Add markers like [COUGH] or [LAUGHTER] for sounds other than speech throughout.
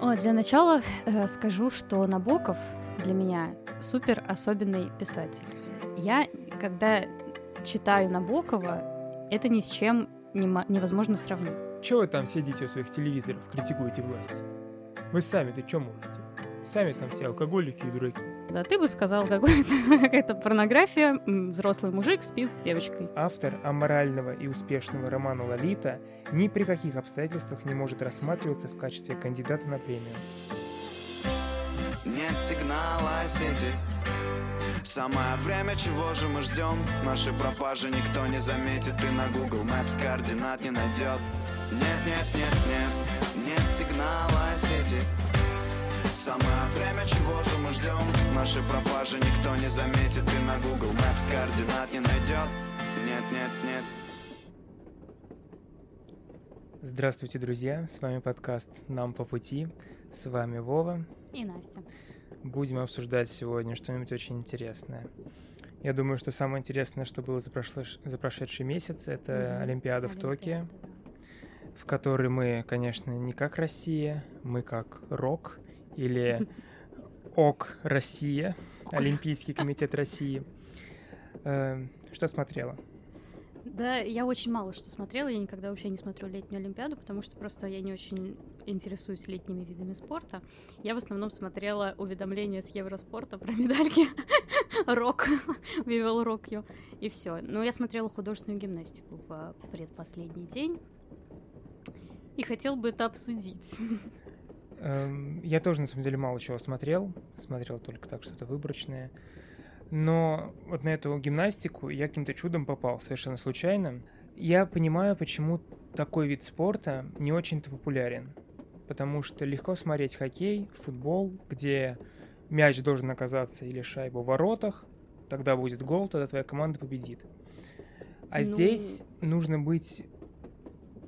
Для начала э, скажу, что Набоков для меня супер особенный писатель. Я, когда читаю Набокова, это ни с чем невозможно сравнить. Чего вы там сидите у своих телевизоров, критикуете власть? Вы сами-то что можете? Сами там все алкоголики и дураки. Да, ты бы сказал, [LAUGHS] какая-то порнография, взрослый мужик спит с девочкой. Автор аморального и успешного романа «Лолита» ни при каких обстоятельствах не может рассматриваться в качестве кандидата на премию. Нет сигнала сети Самое время, чего же мы ждем? Наши пропажи никто не заметит И на Google Maps координат не найдет Нет, нет, нет, нет Нет сигнала сети Самое время, чего же мы ждем? Наши пропажи никто не заметит И на Google Maps координат не найдет Нет, нет, нет Здравствуйте, друзья! С вами подкаст «Нам по пути». С вами Вова. И Настя. Будем обсуждать сегодня что-нибудь очень интересное. Я думаю, что самое интересное, что было за, прошло, за прошедший месяц, это mm-hmm. Олимпиада, Олимпиада в Токио, да. в которой мы, конечно, не как Россия, мы как РОК, или ОК Россия, Олимпийский комитет России. Э, что смотрела? Да, я очень мало что смотрела, я никогда вообще не смотрю летнюю Олимпиаду, потому что просто я не очень интересуюсь летними видами спорта. Я в основном смотрела уведомления с Евроспорта про медальки [LAUGHS] рок, вивел рокью, и все. Но я смотрела художественную гимнастику в предпоследний день и хотел бы это обсудить. Эм, я тоже, на самом деле, мало чего смотрел. Смотрел только так, что-то выборочное. Но вот на эту гимнастику я каким-то чудом попал, совершенно случайно. Я понимаю, почему такой вид спорта не очень-то популярен. Потому что легко смотреть хоккей, футбол, где мяч должен оказаться или шайба в воротах, тогда будет гол, тогда твоя команда победит. А ну... здесь нужно быть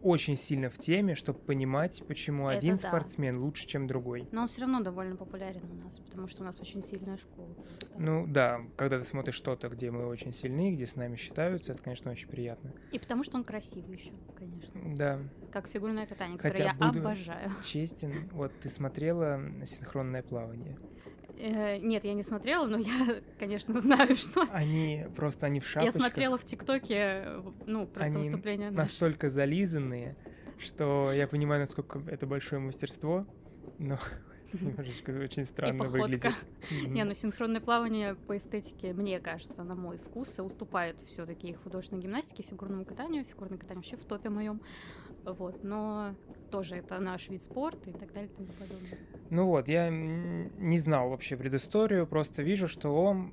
очень сильно в теме, чтобы понимать, почему Это один да. спортсмен лучше, чем другой. Но он все равно довольно популярен у нас, потому что у нас очень сильная школа. Просто. Ну да, когда ты смотришь что-то, где мы очень сильны, где с нами считаются, это, конечно, очень приятно. И потому что он красивый еще, конечно. Да. Как фигурное катание, Хотя которое я буду обожаю. Честен, вот ты смотрела синхронное плавание. Э, нет, я не смотрела, но я, [LAUGHS] конечно, знаю, что... Они просто, они в шапочках. Я смотрела в ТикТоке, ну, просто они выступление. настолько зализанные, что я понимаю, насколько это большое мастерство, но [LAUGHS] немножечко очень странно выглядит. [LAUGHS] Не, ну синхронное плавание по эстетике, мне кажется, на мой вкус, уступает все таки художественной гимнастике, фигурному катанию. Фигурное катание вообще в топе моем. Вот, но тоже это наш вид спорта и так далее и тому подобное. Ну вот, я не знал вообще предысторию, просто вижу, что он,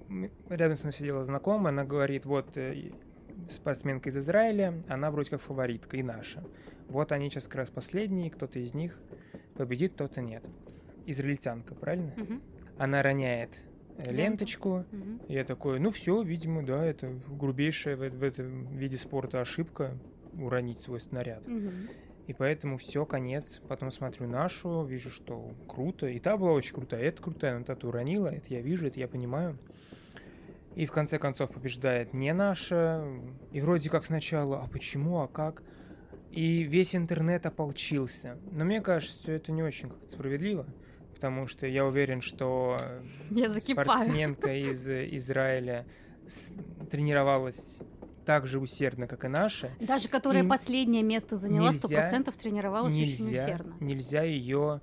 рядом с мной сидела знакомая, она говорит, вот э, спортсменка из Израиля, она вроде как фаворитка и наша. Вот они сейчас как раз последние, кто-то из них победит, кто-то нет. Израильтянка, правильно? Угу. Она роняет э, ленточку. Угу. Я такой, ну все, видимо, да, это грубейшая в, в этом виде спорта ошибка уронить свой снаряд. Угу. И поэтому все, конец. Потом смотрю нашу, вижу, что круто. И та была очень крутая, это крутая, но та-то уронила, это я вижу, это я понимаю. И в конце концов побеждает не наша. И вроде как сначала, а почему, а как? И весь интернет ополчился. Но мне кажется, что это не очень как-то справедливо. Потому что я уверен, что я спортсменка из Израиля тренировалась так же усердно, как и наша. Даже которая и последнее место заняла, сто процентов тренировалась нельзя, очень усердно. Нельзя ее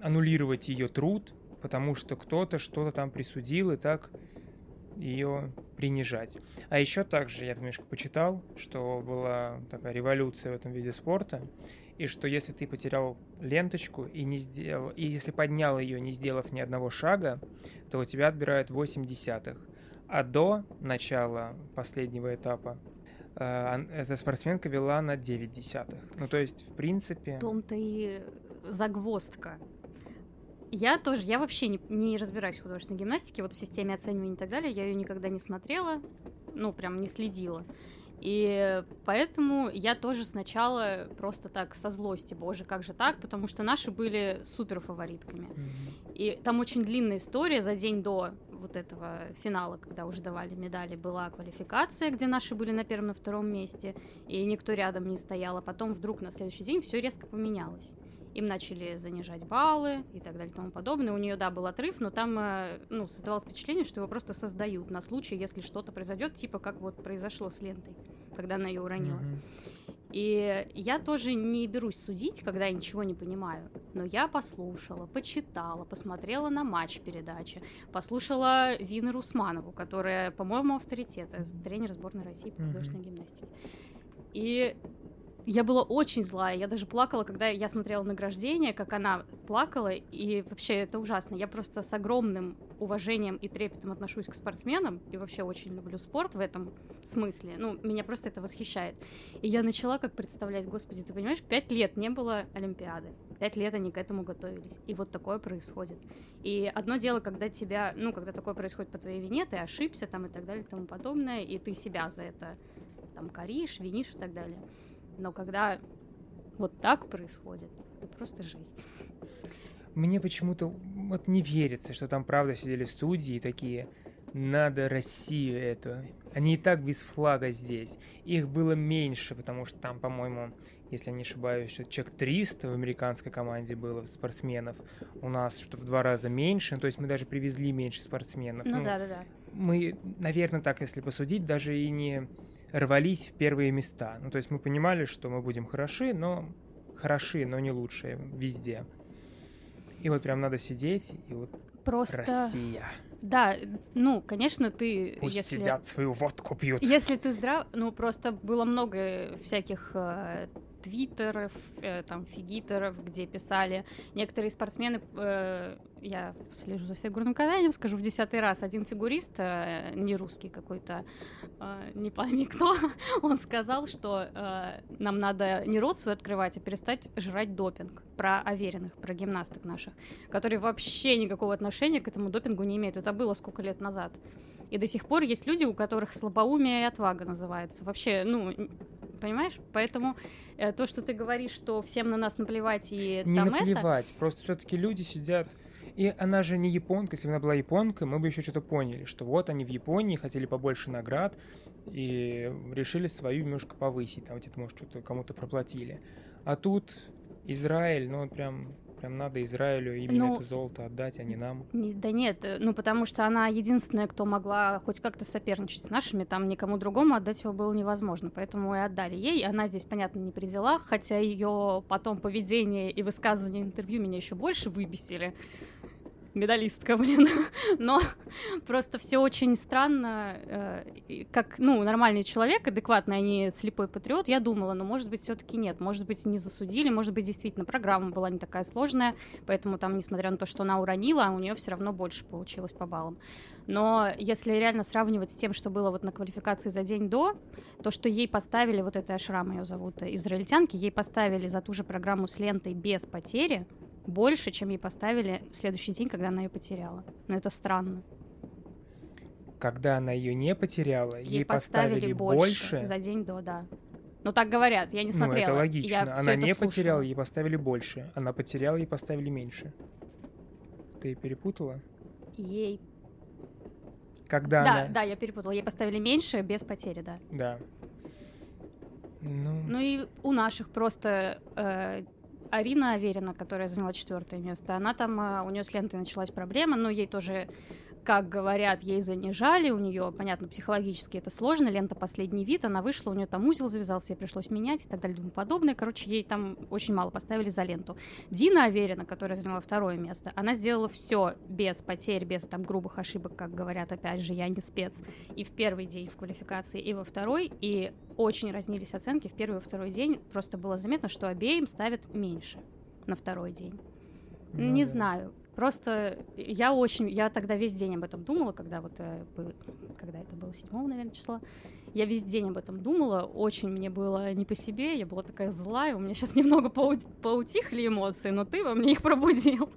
аннулировать ее труд, потому что кто-то что-то там присудил и так ее принижать. А еще также я немножко почитал, что была такая революция в этом виде спорта, и что если ты потерял ленточку и не сделал, и если поднял ее, не сделав ни одного шага, то у тебя отбирают 8 десятых. А до начала последнего этапа э, эта спортсменка вела на 9 десятых. Ну, то есть, в принципе... В том-то и загвоздка. Я тоже, я вообще не, не разбираюсь в художественной гимнастике, вот в системе оценивания и так далее, я ее никогда не смотрела, ну, прям не следила. И поэтому я тоже сначала просто так со злости, боже, как же так, потому что наши были супер фаворитками. Mm-hmm. И там очень длинная история за день до вот этого финала, когда уже давали медали, была квалификация, где наши были на первом, на втором месте, и никто рядом не стоял, а потом вдруг на следующий день все резко поменялось. им начали занижать баллы и так далее и тому подобное. У нее, да, был отрыв, но там, э, ну, создавалось впечатление, что его просто создают на случай, если что-то произойдет, типа как вот произошло с лентой, когда она ее уронила. Mm-hmm. И я тоже не берусь судить, когда я ничего не понимаю. Но я послушала, почитала, посмотрела на матч передачи, послушала Винер Усманову, которая, по-моему, авторитет, э, тренер сборной России по художественной mm-hmm. гимнастике. И я была очень злая, я даже плакала, когда я смотрела награждение, как она плакала, и вообще это ужасно. Я просто с огромным уважением и трепетом отношусь к спортсменам, и вообще очень люблю спорт в этом смысле. Ну, меня просто это восхищает. И я начала как представлять, господи, ты понимаешь, пять лет не было Олимпиады, пять лет они к этому готовились, и вот такое происходит. И одно дело, когда тебя, ну, когда такое происходит по твоей вине, ты ошибся там и так далее и тому подобное, и ты себя за это там коришь, винишь и так далее. Но когда вот так происходит, это просто жесть. Мне почему-то вот не верится, что там правда сидели судьи и такие, надо Россию эту. Они и так без флага здесь. Их было меньше, потому что там, по-моему, если я не ошибаюсь, что человек 300 в американской команде было спортсменов. У нас что в два раза меньше, ну, то есть мы даже привезли меньше спортсменов. Ну, ну да, да, да. Мы, наверное, так, если посудить, даже и не рвались в первые места. Ну, то есть мы понимали, что мы будем хороши, но хороши, но не лучшие везде. И вот прям надо сидеть, и вот Просто... Россия. Да, ну, конечно, ты... Пусть если... сидят, свою водку пьют. Если ты здрав... Ну, просто было много всяких э, твиттеров, э, там, фигитеров, где писали некоторые спортсмены, э, я слежу за фигурным катанием, скажу в десятый раз, один фигурист, э, не русский какой-то, э, не пойми кто, [LAUGHS] он сказал, что э, нам надо не рот свой открывать, а перестать жрать допинг. Про оверенных, про гимнасток наших, которые вообще никакого отношения к этому допингу не имеют. Это было сколько лет назад. И до сих пор есть люди, у которых слабоумие и отвага называется. Вообще, ну, понимаешь? Поэтому э, то, что ты говоришь, что всем на нас наплевать и не там наплевать, это... просто все-таки люди сидят. И она же не японка, если бы она была японкой, мы бы еще что-то поняли, что вот они в Японии хотели побольше наград и решили свою немножко повысить, там где-то, может, что-то кому-то проплатили. А тут Израиль, ну, прям Прям надо Израилю именно ну, это золото отдать, а не нам. Не, да нет, э, ну потому что она единственная, кто могла хоть как-то соперничать с нашими, там никому другому отдать его было невозможно, поэтому и отдали ей. Она здесь, понятно, не при делах, хотя ее потом поведение и высказывание интервью меня еще больше выбесили медалистка, [LAUGHS] блин. Но просто все очень странно, э, как, ну, нормальный человек, адекватный, а не слепой патриот. Я думала, но, может быть, все-таки нет. Может быть, не засудили, может быть, действительно, программа была не такая сложная, поэтому там, несмотря на то, что она уронила, у нее все равно больше получилось по баллам. Но если реально сравнивать с тем, что было вот на квалификации за день до, то, что ей поставили, вот этой Ашрам ее зовут, израильтянки, ей поставили за ту же программу с лентой без потери, больше, чем ей поставили в следующий день, когда она ее потеряла. Но это странно. Когда она ее не потеряла, ей, ей поставили, поставили больше, больше за день до, да. Ну так говорят, я не смотрела. Ну это логично. Я она не слушала. потеряла, ей поставили больше. Она потеряла, ей поставили меньше. Ты перепутала? Ей. Когда да, она... Да, я перепутала. Ей поставили меньше без потери, да. Да. Ну... ну и у наших просто э, Арина Аверина, которая заняла четвертое место, она там, э, у нее с лентой началась проблема, но ей тоже как говорят, ей занижали, у нее, понятно, психологически это сложно, лента последний вид, она вышла, у нее там узел завязался, ей пришлось менять и так далее и тому подобное. Короче, ей там очень мало поставили за ленту. Дина Аверина, которая заняла второе место, она сделала все без потерь, без там грубых ошибок, как говорят, опять же, я не спец. И в первый день в квалификации, и во второй, и очень разнились оценки в первый и второй день. Просто было заметно, что обеим ставят меньше на второй день. Ну, не да. знаю. Просто я очень, я тогда весь день об этом думала, когда вот, э, когда это было 7 наверное, число. Я весь день об этом думала, очень мне было не по себе, я была такая злая, у меня сейчас немного поутихли эмоции, но ты во мне их пробудил.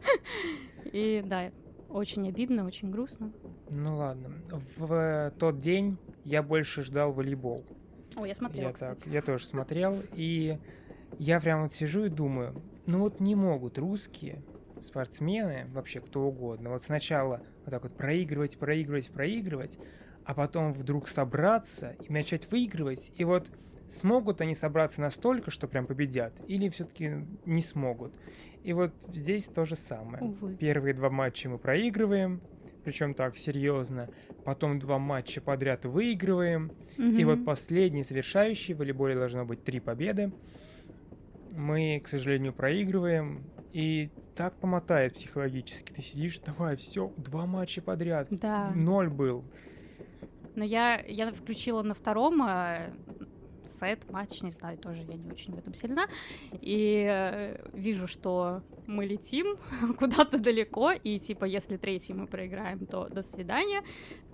[LAUGHS] И да, очень обидно, очень грустно. Ну ладно. В тот день я больше ждал волейбол. О, я смотрела, я, кстати. Так, я тоже смотрел, и я прям вот сижу и думаю, ну вот не могут русские спортсмены, вообще кто угодно, вот сначала вот так вот проигрывать, проигрывать, проигрывать, а потом вдруг собраться и начать выигрывать, и вот смогут они собраться настолько, что прям победят, или все-таки не смогут. И вот здесь то же самое. Увы. Первые два матча мы проигрываем, причем так серьезно. Потом два матча подряд выигрываем. И вот последний завершающий, в волейболе должно быть три победы. Мы, к сожалению, проигрываем. И так помотает психологически. Ты сидишь, давай, все, два матча подряд. Да. Ноль был. Но я, я включила на втором э, сет, матч, не знаю, тоже я не очень в этом сильна. И э, вижу, что мы летим [LAUGHS] куда-то далеко, и типа, если третий мы проиграем, то до свидания.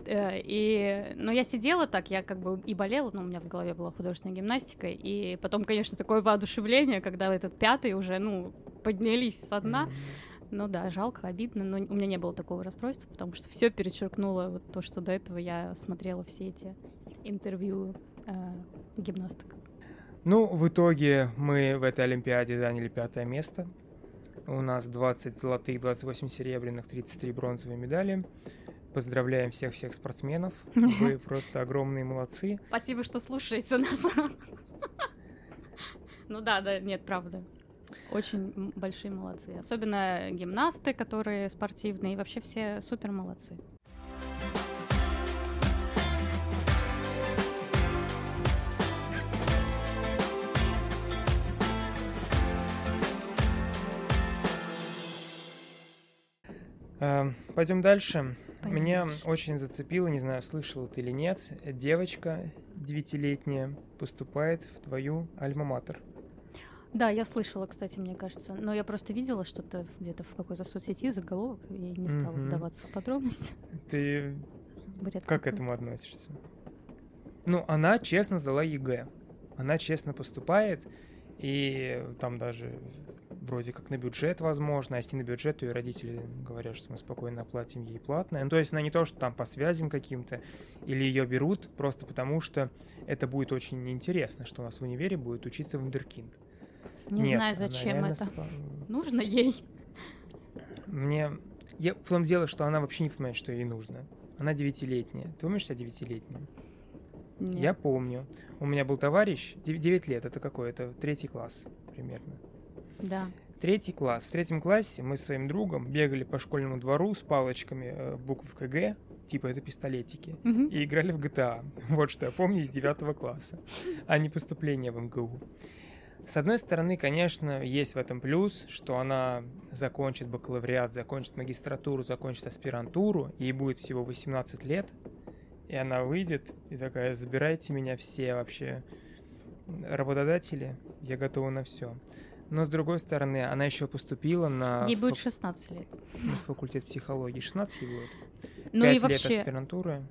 Э, и, но я сидела так, я как бы и болела, но у меня в голове была художественная гимнастика, и потом, конечно, такое воодушевление, когда этот пятый уже, ну, поднялись со дна. Ну да, жалко, обидно, но у меня не было такого расстройства, потому что все перечеркнуло вот то, что до этого я смотрела все эти интервью э, гимнасток. Ну, в итоге мы в этой Олимпиаде заняли пятое место. У нас 20 золотых, 28 серебряных, 33 бронзовые медали. Поздравляем всех-всех спортсменов. Вы просто огромные молодцы. Спасибо, что слушаете нас. Ну да, да, нет, правда. Очень большие молодцы. Особенно гимнасты, которые спортивные, и вообще все супер молодцы. Пойдем дальше. Пойдём Меня дальше. очень зацепило, не знаю, слышал ты или нет, девочка девятилетняя поступает в твою альма-матер. Да, я слышала, кстати, мне кажется. Но я просто видела что-то где-то в какой-то соцсети, заголовок, и не стала Мгм. вдаваться в подробности. Ты Бред как к этому относишься? Ну, она честно сдала ЕГЭ. Она честно поступает, и там даже вроде как на бюджет возможно, а если на бюджет, то и родители говорят, что мы спокойно оплатим ей платное. Ну, то есть она не то, что там по связям каким-то, или ее берут просто потому, что это будет очень неинтересно, что у нас в универе будет учиться вундеркинд. Не Нет, знаю, зачем это. спа- Нужно ей. Мне... Я... В том дело, что она вообще не понимает, что ей нужно. Она девятилетняя. Ты помнишь себя девятилетней? Нет. Я помню. У меня был товарищ, 9 лет, это какой? Это третий класс примерно. Да. Третий класс. В третьем классе мы с своим другом бегали по школьному двору с палочками э, букв КГ, типа это пистолетики, Мгм. и играли в GTA. [LAUGHS] Вот что я помню из девятого класса, а не поступление в МГУ. С одной стороны, конечно, есть в этом плюс, что она закончит бакалавриат, закончит магистратуру, закончит аспирантуру, ей будет всего 18 лет, и она выйдет и такая, забирайте меня все вообще работодатели, я готова на все. Но с другой стороны, она еще поступила на, Ей будет фак- 16 лет. на факультет психологии. 16 ей будет. Ну 5 и лет вообще, аспирантуры.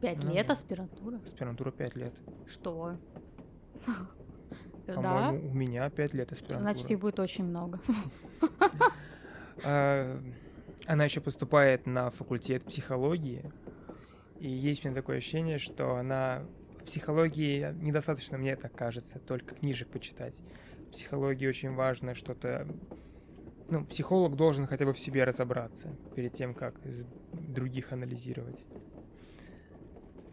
5 Ну лет аспирантура. Аспирантура 5 лет. Что? [LAUGHS] Да? У меня 5 лет аспирантуры. Значит, их будет очень много. [LAUGHS] А, Она еще поступает на факультет психологии. И есть у меня такое ощущение, что она в психологии недостаточно, мне так кажется, только книжек почитать. Психологии очень важно что-то... Ну, психолог должен хотя бы в себе разобраться перед тем, как других анализировать.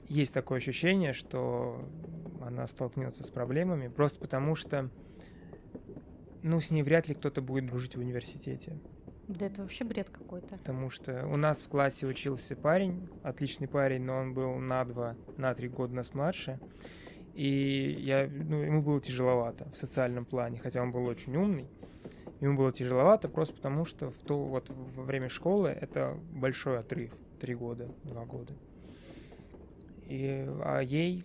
Есть такое ощущение, что она столкнется с проблемами просто потому, что ну, с ней вряд ли кто-то будет дружить в университете. Да это вообще бред какой-то. Потому что у нас в классе учился парень, отличный парень, но он был на два, на три года нас младше. И я, ну, ему было тяжеловато в социальном плане, хотя он был очень умный. Ему было тяжеловато просто потому, что в то, вот во время школы это большой отрыв. Три года, два года. И, а ей,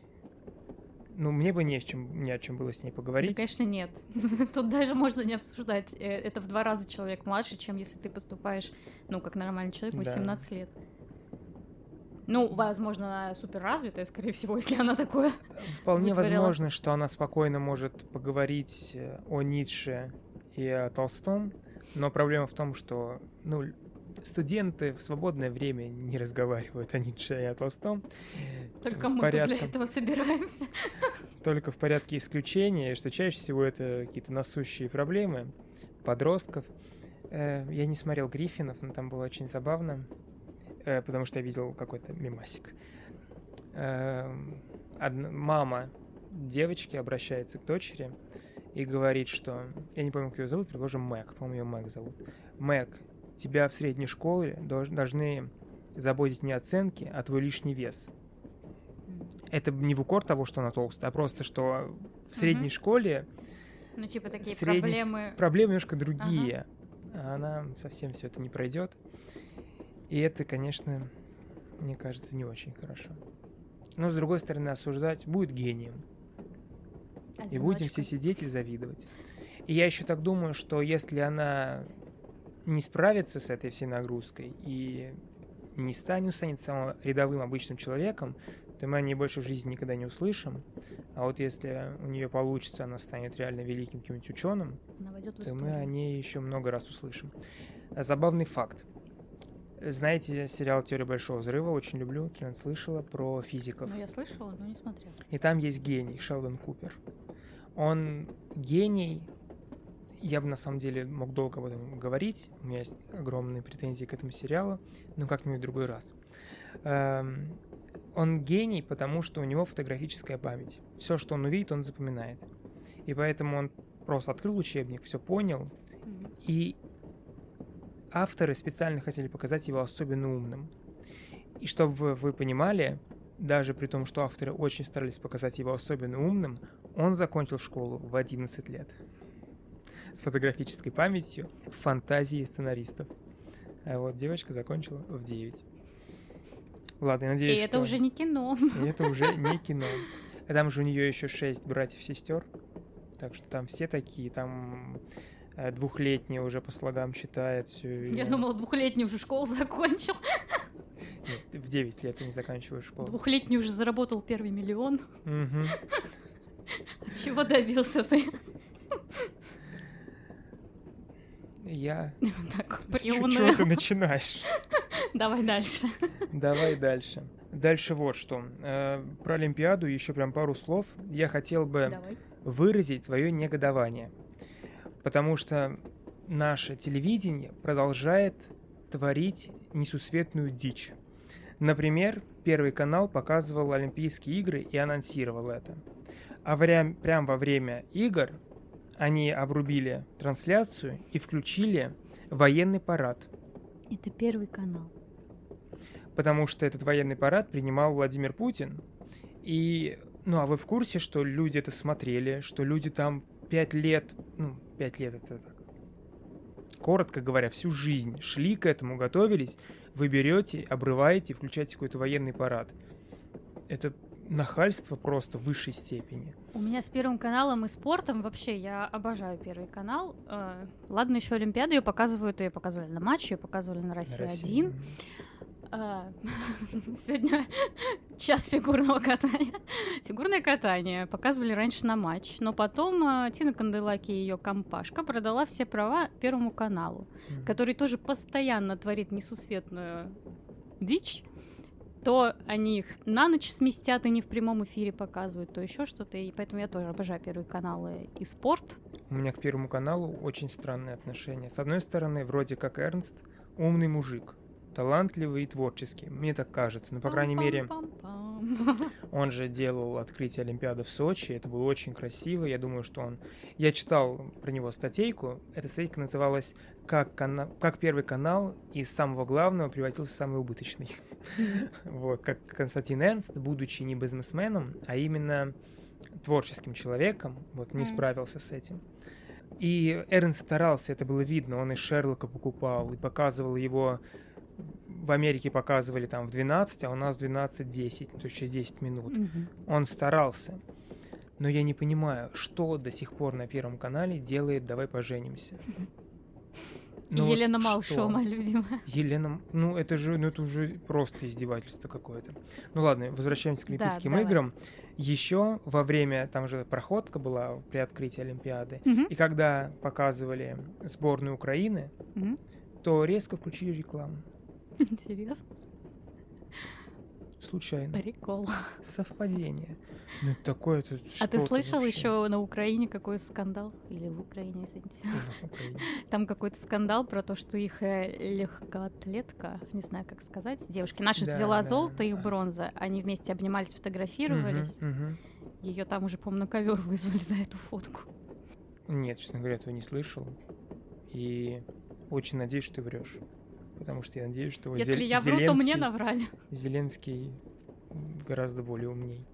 ну, мне бы не, с чем, не о чем было с ней Да, поговорить. конечно, нет. [LAUGHS] Тут даже можно не обсуждать. Э, Это в два раза человек младше, чем если ты поступаешь, ну, как нормальный человек, в Да. 18 лет. Ну, возможно, она супер развитая, скорее всего, [LAUGHS] если она такое. Вполне вытворяла. возможно, что она спокойно может поговорить э, о Ницше и о Толстом, но проблема в том, что ну, студенты в свободное время не разговаривают о Ницше и о Толстом. Только В мы тут для порядке. этого собираемся. [LAUGHS] Только в порядке исключения, что чаще всего это какие-то насущие проблемы подростков. Э, Я не смотрел Гриффинов, но там было очень забавно, потому что я видел какой-то мемасик. Эм, одна- Мама девочки обращается к дочери и говорит, что... Я не помню, как ее зовут, предположим, Мэг. По-моему, ее Мэг зовут. Мэг, тебя в средней школе должны заботить не оценки, а твой лишний вес. Это не в укор того, что она толстая, а просто, что в средней Мгм. школе Ну, типа такие средний- проблемы. проблемы немножко другие. А она совсем все это не пройдет. И это, конечно, мне кажется, не очень хорошо. Но, с другой стороны, осуждать будет гением. И будем все Одиночка. сидеть и завидовать. И я еще так думаю, что если она не справится с этой всей нагрузкой и не станет, станет самым рядовым обычным человеком, то мы о ней больше в жизни никогда не услышим. А вот если у нее получится, она станет реально великим каким-нибудь ученым, то мы о ней еще много раз услышим. Забавный факт. Знаете сериал «Теория большого взрыва»? Очень люблю, Трина слышала про физиков. Ну, я слышала, но не смотрела. И там есть гений, Шелдон Купер. Он гений. Я бы на самом деле мог долго об этом говорить. У меня есть огромные претензии к этому сериалу, но как-нибудь в другой раз. Эм, Он гений, потому что у него фотографическая память. Все, что он увидит, он запоминает. И поэтому он просто открыл учебник, все понял, Мгм. и авторы специально хотели показать его особенно умным. И чтобы вы, понимали, даже при том, что авторы очень старались показать его особенно умным, он закончил школу в 11 лет. С фотографической памятью в фантазии сценаристов. А вот девочка закончила в 9. Ладно, я И надеюсь, это что- уже не кино. и это уже не кино. А там же у нее еще шесть братьев-сестер. Так что там все такие, там э, двухлетняя уже по слогам считает все. Я думала, двухлетний уже школу закончил. Нет, в 9 лет они заканчивают школу. Двухлетний уже заработал первый миллион. Мгм. Чего добился ты? Я... Так, Чего ты начинаешь? Давай дальше. Давай дальше. Дальше вот что. Э, Про Олимпиаду еще прям пару слов. Я хотел бы Давай. выразить свое негодование. Потому что наше телевидение продолжает творить несусветную дичь. Например, Первый канал показывал Олимпийские игры и анонсировал это. А прям, прям во время игр они обрубили трансляцию и включили военный парад. Это первый канал. потому что этот военный парад принимал Владимир Путин. И, ну, а вы в курсе, что люди это смотрели, что люди там пять лет, ну, пять лет это так, коротко говоря, всю жизнь шли к этому, готовились, вы берете, обрываете, включаете какой-то военный парад. Это нахальство просто в высшей степени. У меня с Первым каналом и спортом вообще я обожаю Первый канал. Э, Ладно, еще Олимпиаду ее показывают, ее показывали на матче, ее показывали на России Россия. 1. [LAUGHS] Сегодня [LAUGHS] час фигурного катания. [LAUGHS] Фигурное катание показывали раньше на матч, но потом э, Тина Канделаки и ее компашка продала все права Первому каналу, который тоже постоянно творит несусветную дичь. То они их на ночь сместят и не в прямом эфире показывают, то еще что-то. И поэтому я тоже обожаю Первый канал и, и спорт. У меня к Первому каналу очень странное отношение. С одной стороны, вроде как Эрнст умный мужик, талантливый и творческий. Мне так кажется. Ну, по крайней мере. Он же делал открытие Олимпиады в Сочи, это было очень красиво, я думаю, что он... Я читал про него статейку, эта статейка называлась «Как, кана... как Первый канал из самого главного превратился в самый убыточный». Вот, как Константин Эрнст, будучи не бизнесменом, а именно творческим человеком, вот не справился с этим. И Эрнст старался, это было видно, он и Шерлока покупал, и показывал его в Америке показывали там в 12, а у нас в 12.10, то есть через 10 минут. Мгм. Он старался. Но я не понимаю, что до сих пор на Первом канале делает «Давай поженимся». [LAUGHS] Ну вот Елена что? Малышева, моя любимая. Елена, ну это же, ну это уже просто издевательство какое-то. Ну ладно, возвращаемся к Да, Олимпийским давай. играм. Еще во время, там же проходка была при открытии Олимпиады, Мгм. и когда показывали сборную Украины, Мгм. то резко включили рекламу. Интересно. Случайно. Прикол. Совпадение. Ну такое тут А ты слышал вообще еще на Украине какой скандал? Или в Украине, извините. в Украине. Там какой-то скандал про то, что их э, легкоатлетка, не знаю, как сказать, девушки, наша Да, взяла да, золото, да. бронза, они вместе обнимались, фотографировались, Мгм, мгм. Ее там уже, по-моему, на ковер вызвали за эту фотку. Нет, честно говоря, этого не слышал. И очень надеюсь, что ты врешь. Потому что я надеюсь, что Если я вру, то мне наврали. Зеленский гораздо более умней,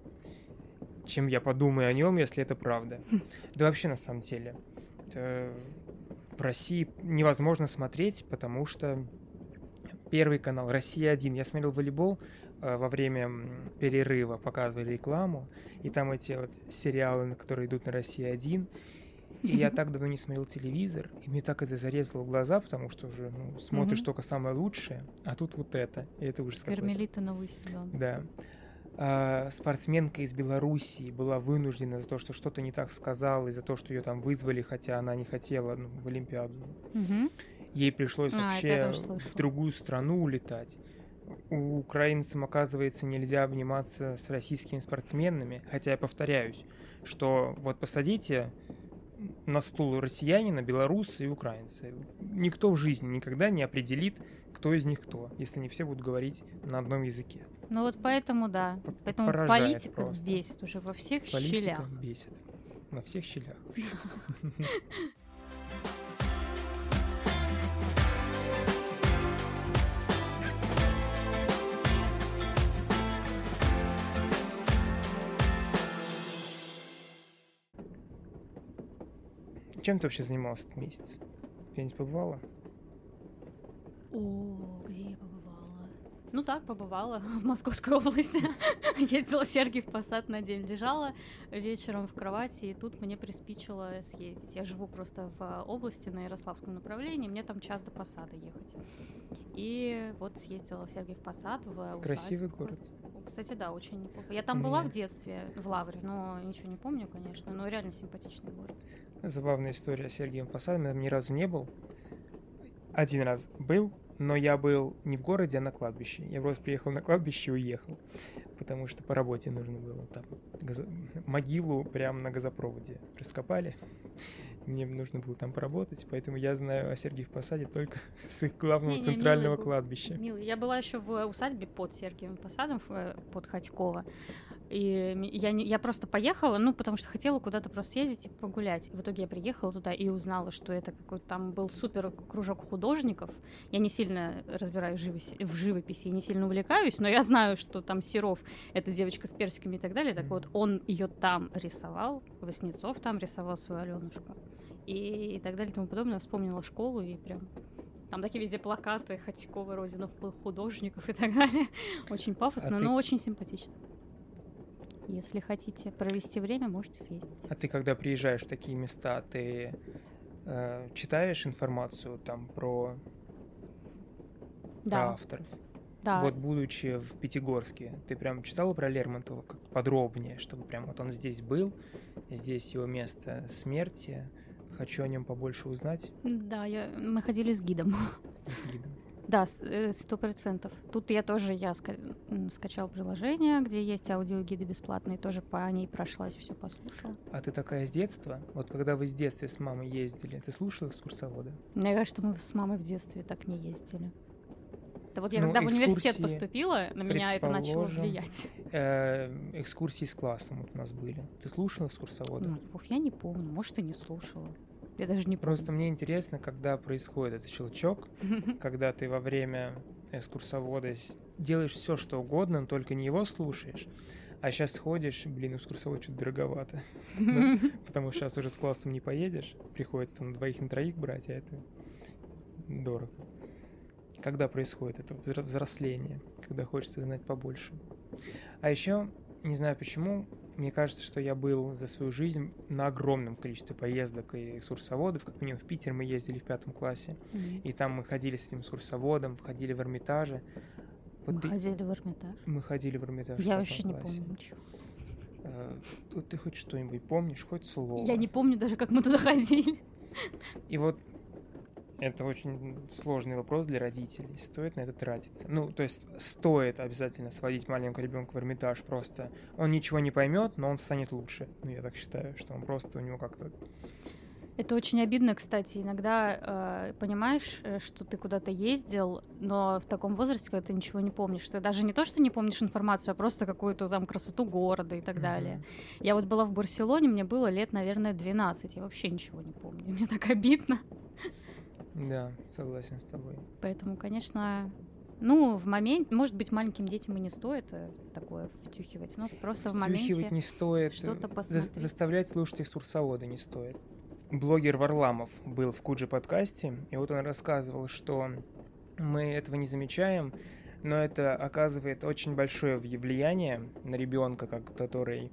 чем я подумаю о нем, если это правда. Да вообще, на самом деле, в России невозможно смотреть, потому что Первый канал, Россия-1. Я смотрел волейбол э, во время перерыва, показывали рекламу, и там эти вот сериалы, которые идут на Россия-1. И я так давно не смотрел телевизор, и мне так это зарезало глаза, потому что уже ну, смотришь только самое лучшее, а тут вот это, и это ужас Кармелита новый сезон. Да. А, спортсменка из Белоруссии была вынуждена за то, что что-то не так сказала, и за то, что ее там вызвали, хотя она не хотела ну, в Олимпиаду. Угу. Ей пришлось а, вообще в другую страну улетать. У украинцам, оказывается, нельзя обниматься с российскими спортсменами, хотя я повторяюсь, что вот посадите на стул россиянина, белорусы и украинцы. Никто в жизни никогда не определит, кто из них кто, если не все будут говорить на одном языке. Ну вот поэтому, да. Поэтому Поражает политика просто. бесит уже во всех политика щелях. бесит. Во всех щелях. [LAUGHS] [LAUGHS] Чем ты вообще занималась этот месяц? Где-нибудь побывала? О, где я побывала? Ну так, побывала [LAUGHS] в Московской области. [LAUGHS] Ездила в Сергиев Посад на день. Лежала вечером в кровати, и тут мне приспичило съездить. Я живу просто в области на Ярославском направлении, мне там час до Посада ехать. И вот съездила в Сергиев Посад, в Красивый город. Кстати, да, очень неплохо. Я там была в детстве, в Лавре, но ничего не помню, конечно, но реально симпатичный город. Забавная история с Сергеем Посадом. Я там ни разу не был. Один раз был, но я был не в городе, а на кладбище. Я просто приехал на кладбище и уехал, потому что по работе нужно было там газо... могилу прямо на газопроводе раскопали. Мне нужно было там поработать, поэтому я знаю о Сергиев Посаде только [LAUGHS] с их главного не, не, центрального милый кладбища. Милый. Я была еще в усадьбе под Сергиевым Посадом, э, под Ходькова. И я, не, я просто поехала, ну, потому что хотела куда-то просто съездить и погулять. В итоге я приехала туда и узнала, что это какой-то там был супер кружок художников. Я не сильно разбираюсь в живописи, и не сильно увлекаюсь, но я знаю, что там Серов — это девочка с персиками и так далее. Так вот, он ее там рисовал, Васнецов там рисовал свою Аленушку. И, и так далее и тому подобное. Вспомнила школу и прям там такие везде плакаты Хатькова, Родина художников и так далее. [LAUGHS] Очень пафосно, а но ты... очень симпатично. Если хотите провести время, можете съездить. А ты, когда приезжаешь в такие места, ты э, читаешь информацию там про, да. про авторов? Да. Вот будучи в Пятигорске, ты прям читала про Лермонтова как подробнее, чтобы прям вот он здесь был, здесь его место смерти, хочу о нем побольше узнать? Да, я, мы ходили с гидом. [LAUGHS] С гидом. Да, э, сто процентов. Тут я тоже я скачал приложение, где есть аудиогиды бесплатные, тоже по ней прошлась, все послушала. А ты такая с детства? Вот когда вы с детства с мамой ездили, ты слушала экскурсовода? Мне кажется, мы с мамой в детстве так не ездили. Да вот я ну, когда в университет поступила, на меня это начало влиять. Э, экскурсии с классом вот у нас были. Ты слушала экскурсовода? Ну, я не помню, может, и не слушала. Я даже не Просто помню. мне интересно, когда происходит этот щелчок, [LAUGHS] когда ты во время экскурсовода делаешь все, что угодно, но только не его слушаешь. А сейчас ходишь, блин, экскурсовод что-то дороговато. [LAUGHS] ну, потому что сейчас уже с классом не поедешь. Приходится там двоих на троих брать, а это дорого. Когда происходит это взросление, когда хочется знать побольше. А еще, не знаю почему, мне кажется, что я был за свою жизнь на огромном количестве поездок и экскурсоводов. Как минимум в Питер мы ездили в пятом классе. Mm-hmm. И там мы ходили с этим экскурсоводом, входили в Эрмитаже. Вот мы ты... ходили в Эрмитаж? Мы ходили в Эрмитаж. Я вообще классе. не помню ничего. А, ты хоть что-нибудь помнишь, хоть слово? Я не помню даже, как мы туда [LAUGHS] ходили. И вот это очень сложный вопрос для родителей. Стоит на это тратиться? Ну, то есть стоит обязательно сводить маленького ребенка в Эрмитаж. Просто он ничего не поймет, но он станет лучше. Ну, я так считаю, что он просто у него как-то Это очень обидно, кстати. Иногда э, понимаешь, э, что ты куда-то ездил, но в таком возрасте, когда ты ничего не помнишь, ты даже не то, что не помнишь информацию, а просто какую-то там красоту города и так mm-hmm. далее. Я вот была в Барселоне, мне было лет, наверное, 12, я вообще ничего не помню. [LAUGHS] Мне так обидно. Да, согласен с тобой. Поэтому, конечно, ну, в моменте, может быть, маленьким детям и не стоит э, такое втюхивать, но просто в моменте Втюхивать не стоит, что-то посмотреть. За- заставлять слушать экскурсовода не стоит. Блогер Варламов был в Куджи подкасте, и вот он рассказывал, что мы этого не замечаем, но это оказывает очень большое влияние на ребенка, который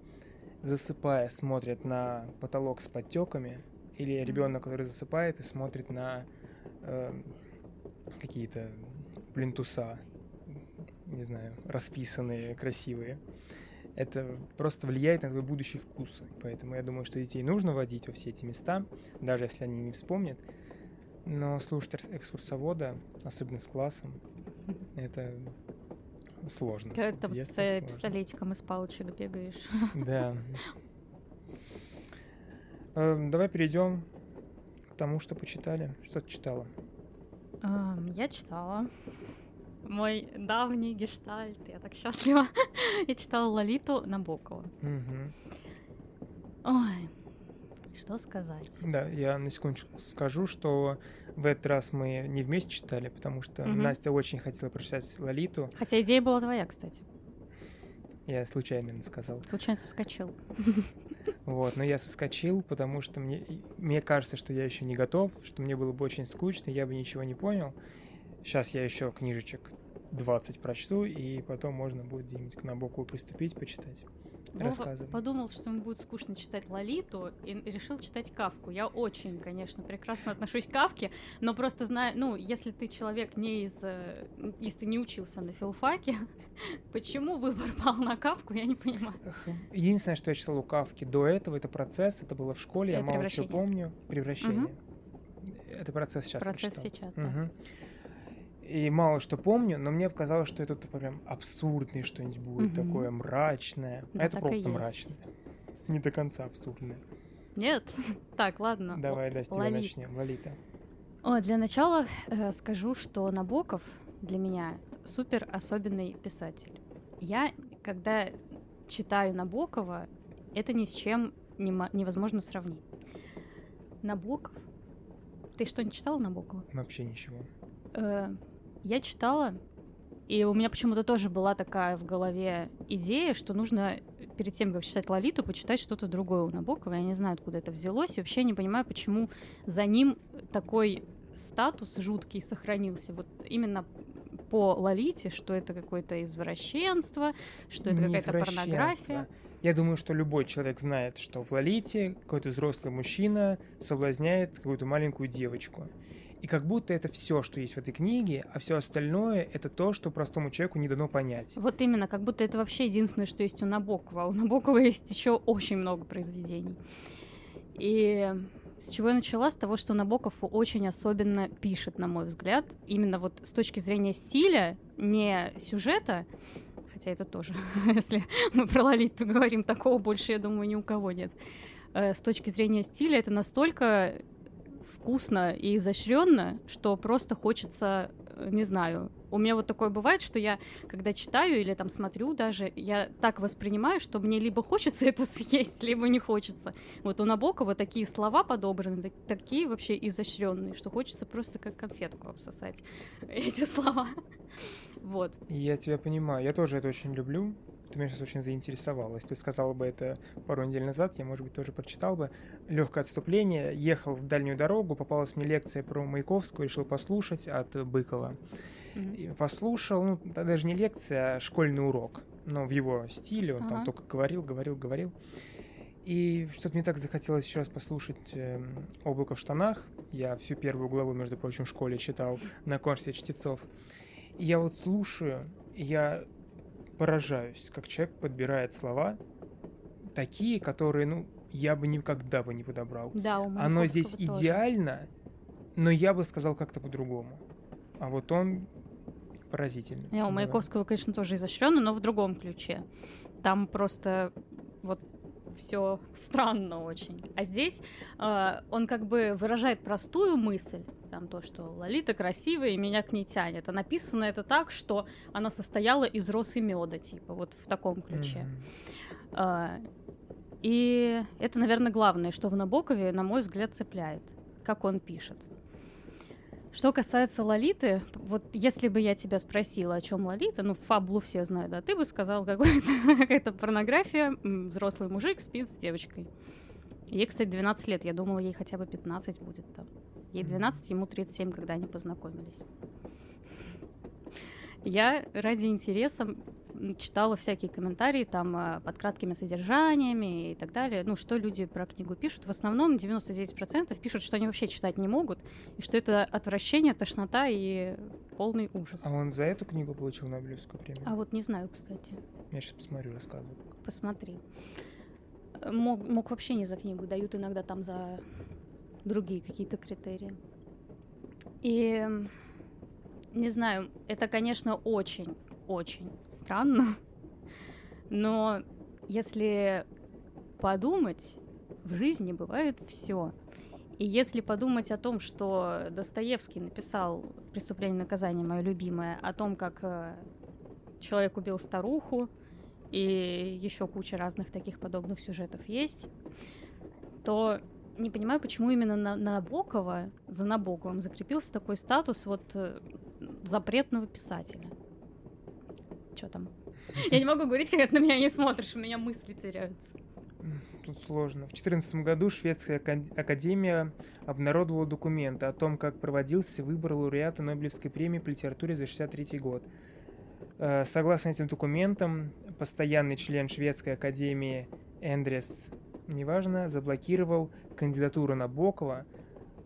засыпая смотрит на потолок с подтеками, или ребенок, который засыпает и смотрит на э, какие-то плинтуса, не знаю, расписанные, красивые. Это просто влияет на твой будущий вкус. Поэтому я думаю, что детей нужно водить во все эти места, даже если они не вспомнят. Но слушать экскурсовода, особенно с классом, это сложно. Когда ты там с сложно. пистолетиком из палочек бегаешь. Да. [LAUGHS] Эм, давай перейдем тому, что почитали. Что ты читала? Я читала мой давний гештальт. Я так счастлива. [LAUGHS] я читала Лолиту Набокова. Ой, что сказать? Да, я на секундочку скажу, что в этот раз мы не вместе читали, потому что угу. Настя очень хотела прочитать Лолиту. Хотя идея была твоя, кстати. Я случайно сказал. Случайно соскочил. [LAUGHS] Вот, но я соскочил, потому что мне, мне кажется, что я еще не готов, что мне было бы очень скучно, я бы ничего не понял. Сейчас я еще книжечек 20 прочту, и потом можно будет где-нибудь к Набоку приступить, почитать. Вова подумал, что ему будет скучно читать Лолиту, и решил читать Кавку. Я очень, конечно, прекрасно отношусь к Кавке, но просто знаю, ну, если ты человек не из... Э, если ты не учился на филфаке, [LAUGHS] почему выбор [LAUGHS] пал на Кавку, я не понимаю. Единственное, что я читал у Кавки до этого, это процесс, это было в школе, я мало что помню. Превращение. Угу. Это процесс сейчас Процесс прочитал. сейчас, да. Угу и мало что помню, но мне показалось, что это прям абсурдное что-нибудь будет, угу. такое мрачное. Да, а это просто мрачное. Не до конца абсурдное. Нет? [LAUGHS] Так, ладно. Давай, да, с тебя начнем. Лолита. О, для начала э, скажу, что Набоков для меня супер особенный писатель. Я, когда читаю Набокова, это ни с чем не, невозможно сравнить. Набоков. Ты что, не читал Набокова? Вообще ничего. Э, я читала, и у меня почему-то тоже была такая в голове идея, что нужно перед тем, как читать Лолиту, почитать что-то другое у Набокова. Я не знаю, откуда это взялось, и вообще не понимаю, почему за ним такой статус жуткий сохранился. Вот именно по Лолите, что это какое-то извращенство, что это какая-то порнография. Я думаю, что любой человек знает, что в Лолите какой-то взрослый мужчина соблазняет какую-то маленькую девочку. И как будто это все, что есть в этой книге, а все остальное это то, что простому человеку не дано понять. Вот именно, как будто это вообще единственное, что есть у Набокова. А у Набокова есть еще очень много произведений. И с чего я начала? С того, что Набоков очень особенно пишет, на мой взгляд. Именно вот с точки зрения стиля, не сюжета, хотя это тоже, [LAUGHS] если мы про Лолиту говорим, такого больше, я думаю, ни у кого нет. Э, с точки зрения стиля это настолько вкусно и изощренно, что просто хочется, э, не знаю. У меня вот такое бывает, что я, когда читаю или там смотрю даже, я так воспринимаю, что мне либо хочется [LAUGHS] это съесть, либо не хочется. Вот у Набокова такие слова подобраны, так, такие вообще изощренные, что хочется просто как конфетку обсосать [LAUGHS] эти слова. [LAUGHS] Вот. Я тебя понимаю. Я тоже это очень люблю. Ты меня сейчас очень заинтересовала. Если ты сказала бы это пару недель назад, я, может быть, тоже прочитал бы. Легкое отступление. Ехал в дальнюю дорогу, попалась мне лекция про Маяковского, решил послушать от Быкова. Mm-hmm. послушал, ну, даже не лекция, а школьный урок. Но в его стиле, он uh-huh. там только говорил, говорил, говорил. И что-то мне так захотелось еще раз послушать э, «Облако в штанах». Я всю первую главу, между прочим, в школе читал на курсе чтецов. И я вот слушаю, я поражаюсь, как человек подбирает слова, такие, которые, ну, я бы никогда бы не подобрал. Да, у Оно здесь тоже. идеально, но я бы сказал как-то по-другому. А вот он поразительный. Не, у Маяковского, конечно, тоже изощренно, но в другом ключе. Там просто вот все странно очень. А здесь э, он как бы выражает простую мысль, там то, что Лолита красивая и меня к ней тянет. А написано это так, что она состояла из роз и меда, типа, вот в таком ключе. Mm-hmm. Э, и это, наверное, главное, что в Набокове, на мой взгляд, цепляет, как он пишет. Что касается Лолиты, вот если бы я тебя спросила, о чем Лолита, ну, фаблу все знают, да, ты бы сказал, [LAUGHS] какая-то порнография, взрослый мужик спит с девочкой. Ей, кстати, 12 лет, я думала, ей хотя бы 15 будет там. Ей 12, ему 37, когда они познакомились. Я ради интереса читала всякие комментарии там э, под краткими содержаниями и так далее. Ну, что люди про книгу пишут. В основном 99% пишут, что они вообще читать не могут, и что это отвращение, тошнота и полный ужас. А он за эту книгу получил Нобелевскую премию? А вот не знаю, кстати. Я сейчас посмотрю, рассказываю. Посмотри. Мог, мог вообще не за книгу, дают иногда там за другие какие-то критерии. И не знаю, это, конечно, очень очень странно. [LAUGHS] Но если подумать, в жизни бывает все. И если подумать о том, что Достоевский написал «Преступление и наказание», мое любимое, о том, как э, человек убил старуху, и еще куча разных таких подобных сюжетов есть, то не понимаю, почему именно на Набокова, за Набоковым закрепился такой статус вот э, запретного писателя. Что там? Я не могу говорить, когда ты на меня не смотришь, у меня мысли теряются. Тут сложно. В 2014 году Шведская академия обнародовала документы о том, как проводился выбор лауреата Нобелевской премии по литературе за 63 год. Э, согласно этим документам, постоянный член Шведской академии Эндрес, неважно, заблокировал кандидатуру Набокова –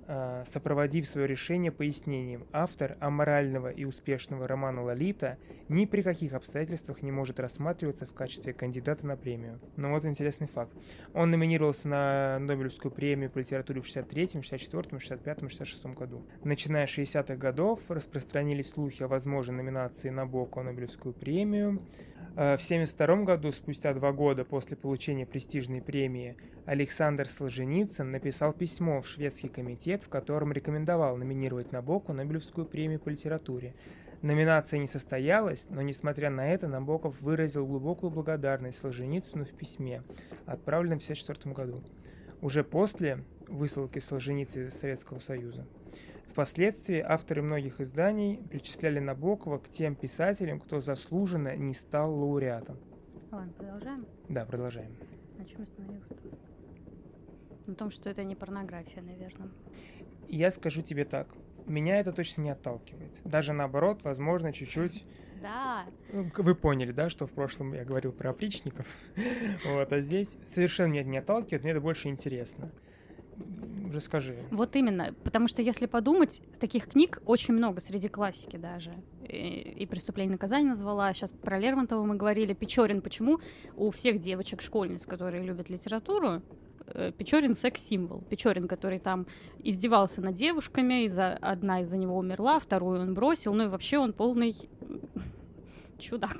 а, сопроводив свое решение пояснением, автор аморального и успешного романа «Лолита» ни при каких обстоятельствах не может рассматриваться в качестве кандидата на премию. Но вот интересный факт. Он номинировался на Нобелевскую премию по литературе в 63-м, 64-м, 65-м, 66 году. Начиная с 60-х годов распространились слухи о возможной номинации на Нобелевскую премию. А, в 1972 году, спустя два года после получения престижной премии, Александр Солженицын написал письмо в шведский комитет, в котором рекомендовал номинировать Набоку Нобелевскую премию по литературе. Номинация не состоялась, но несмотря на это Набоков выразил глубокую благодарность Солженицыну в письме, отправленном в 1974 году, уже после высылки Солженицына из Советского Союза. Впоследствии авторы многих изданий причисляли Набокова к тем писателям, кто заслуженно не стал лауреатом. Ладно, продолжаем? Да, продолжаем. На чем остановился? На том, что это не порнография, наверное. Я скажу тебе так. Меня это точно не отталкивает. Даже наоборот, возможно, чуть-чуть... Да. Ну, вы поняли, да, что в прошлом я говорил про опричников. [LAUGHS] вот, а здесь совершенно меня это не отталкивает, мне это больше интересно. Расскажи. Вот именно, потому что если подумать, таких книг очень много среди классики даже. И, и «Преступление и наказание» назвала, сейчас про Лермонтова мы говорили, Печорин, почему у всех девочек-школьниц, которые любят литературу, Э, Печорин секс-символ. Печорин, который там издевался над девушками, из-за одна из-за него умерла, вторую он бросил, ну и вообще он полный [LAUGHS] чудак.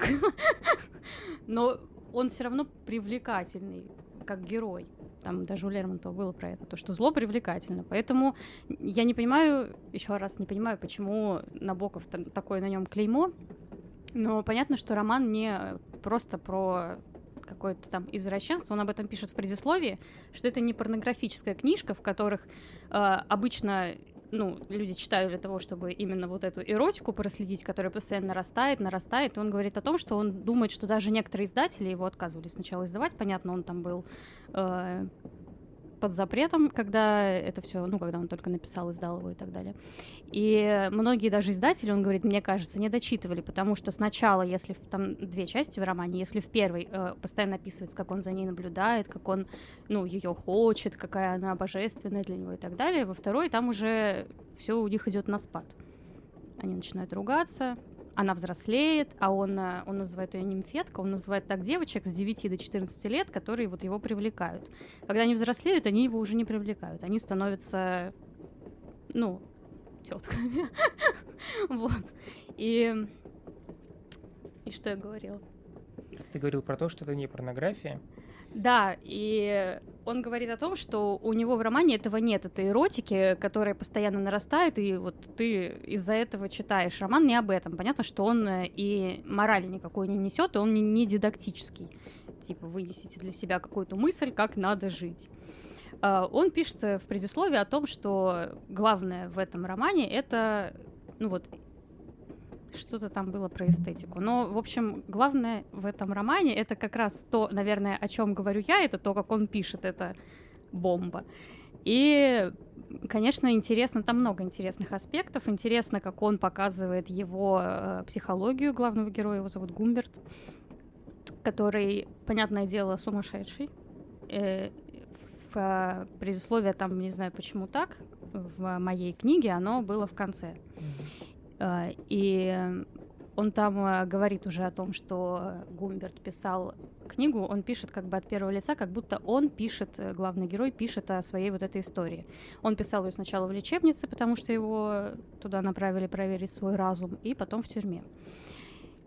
[LAUGHS] Но он все равно привлекательный, как герой. Там даже у Лермонтова было про это, то, что зло привлекательно. Поэтому я не понимаю, еще раз не понимаю, почему Набоков такое на нем клеймо. Но понятно, что роман не просто про какое-то там извращенство, он об этом пишет в предисловии, что это не порнографическая книжка, в которых э, обычно ну, люди читают для того, чтобы именно вот эту эротику проследить, которая постоянно нарастает, нарастает. И он говорит о том, что он думает, что даже некоторые издатели его отказывались сначала издавать. Понятно, он там был э, под запретом, когда это все, ну, когда он только написал, издал его и так далее. И многие даже издатели, он говорит, мне кажется, не дочитывали, потому что сначала, если там две части в романе, если в первой э, постоянно описывается, как он за ней наблюдает, как он, ну, ее хочет, какая она божественная для него и так далее, во второй там уже все у них идет на спад. Они начинают ругаться, она взрослеет, а он, э, он называет ее нимфетка, он называет так девочек с 9 до 14 лет, которые вот его привлекают. Когда они взрослеют, они его уже не привлекают, они становятся, ну, тетками. [LAUGHS] вот. И... И что я говорила? Ты говорил про то, что это не порнография. Да, и он говорит о том, что у него в романе этого нет, этой эротики, которая постоянно нарастает, и вот ты из-за этого читаешь. Роман не об этом. Понятно, что он э, и морали никакой не несет, и он не, не дидактический. Типа, вынесите для себя какую-то мысль, как надо жить. А, он пишет в предисловии о том, что главное в этом романе это, ну вот, что-то там было про эстетику. Но, в общем, главное в этом романе это как раз то, наверное, о чем говорю я, это то, как он пишет, это бомба. И, конечно, интересно, там много интересных аспектов. Интересно, как он показывает его э, психологию главного героя, его зовут Гумберт, который, понятное дело, сумасшедший. Э, в э, предисловие там, не знаю почему так, в моей книге оно было в конце. Э, и он там э, говорит уже о том, что Гумберт писал книгу, он пишет как бы от первого лица, как будто он пишет, э, главный герой пишет о своей вот этой истории. Он писал ее сначала в лечебнице, потому что его туда направили проверить свой разум, и потом в тюрьме.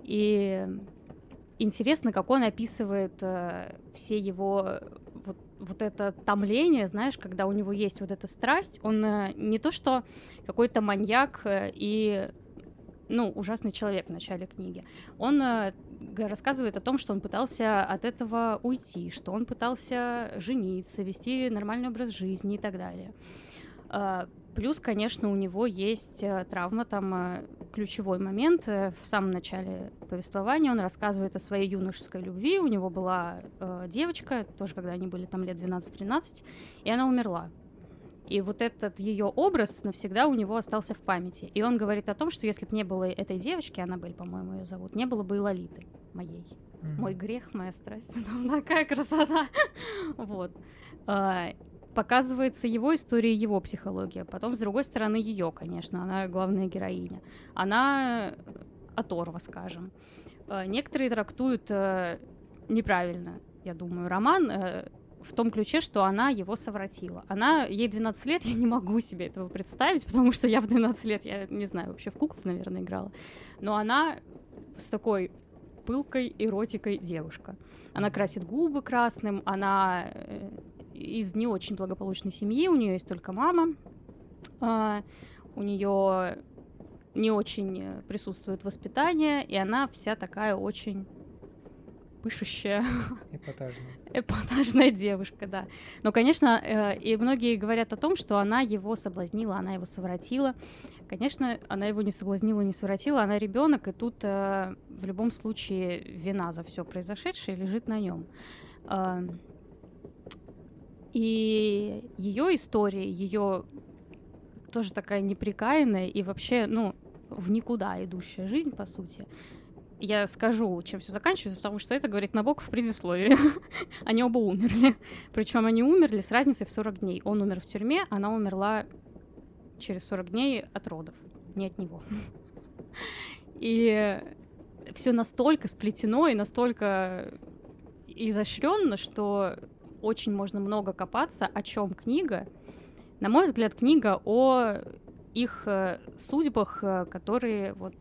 И интересно, как он описывает э, все его вот, вот это томление, знаешь, когда у него есть вот эта страсть, он э, не то что какой-то маньяк э, и ну, ужасный человек в начале книги. Он э, рассказывает о том, что он пытался от этого уйти, что он пытался жениться, вести нормальный образ жизни и так далее. Э, Плюс, конечно, у него есть э, травма, там ключевой момент. В самом начале повествования он рассказывает о своей юношеской любви. У него была э, девочка, тоже когда они были там лет 12-13, и она умерла. И вот этот ее образ навсегда у него остался в памяти. И он говорит о том, что если бы не было этой девочки, Аннабель, по-моему, ее зовут, не было бы и Лолиты моей. Mm-hmm. Мой грех, моя страсть. [LAUGHS] Такая красота. вот показывается его история, его психология. Потом, с другой стороны, ее, конечно, она главная героиня. Она оторва, скажем. Э, некоторые трактуют э, неправильно, я думаю, роман э, в том ключе, что она его совратила. Она, ей 12 лет, [LAUGHS] я не могу себе этого представить, потому что я в 12 лет, я не знаю, вообще в куклы, наверное, играла. Но она с такой пылкой эротикой девушка. Она красит губы красным, она из не очень благополучной семьи, у нее есть только мама, а, у нее не очень присутствует воспитание, и она вся такая очень пышущая. [LAUGHS] Эпатажная. Эпатажная девушка, да. Но, конечно, э, и многие говорят о том, что она его соблазнила, она его совратила. Конечно, она его не соблазнила, не совратила, она ребенок, и тут э, в любом случае вина за все произошедшее лежит на нем. Э, и ее история, ее тоже такая неприкаянная и вообще, ну, в никуда идущая жизнь, по сути. Я скажу, чем все заканчивается, потому что это говорит Набоков в предисловии. [LAUGHS] они оба умерли. Причем они умерли с разницей в 40 дней. Он умер в тюрьме, она умерла через 40 дней от родов, не от него. [LAUGHS] и все настолько сплетено и настолько изощренно, что очень можно много копаться, о чем книга. На мой взгляд, книга о их э, судьбах, э, которые вот,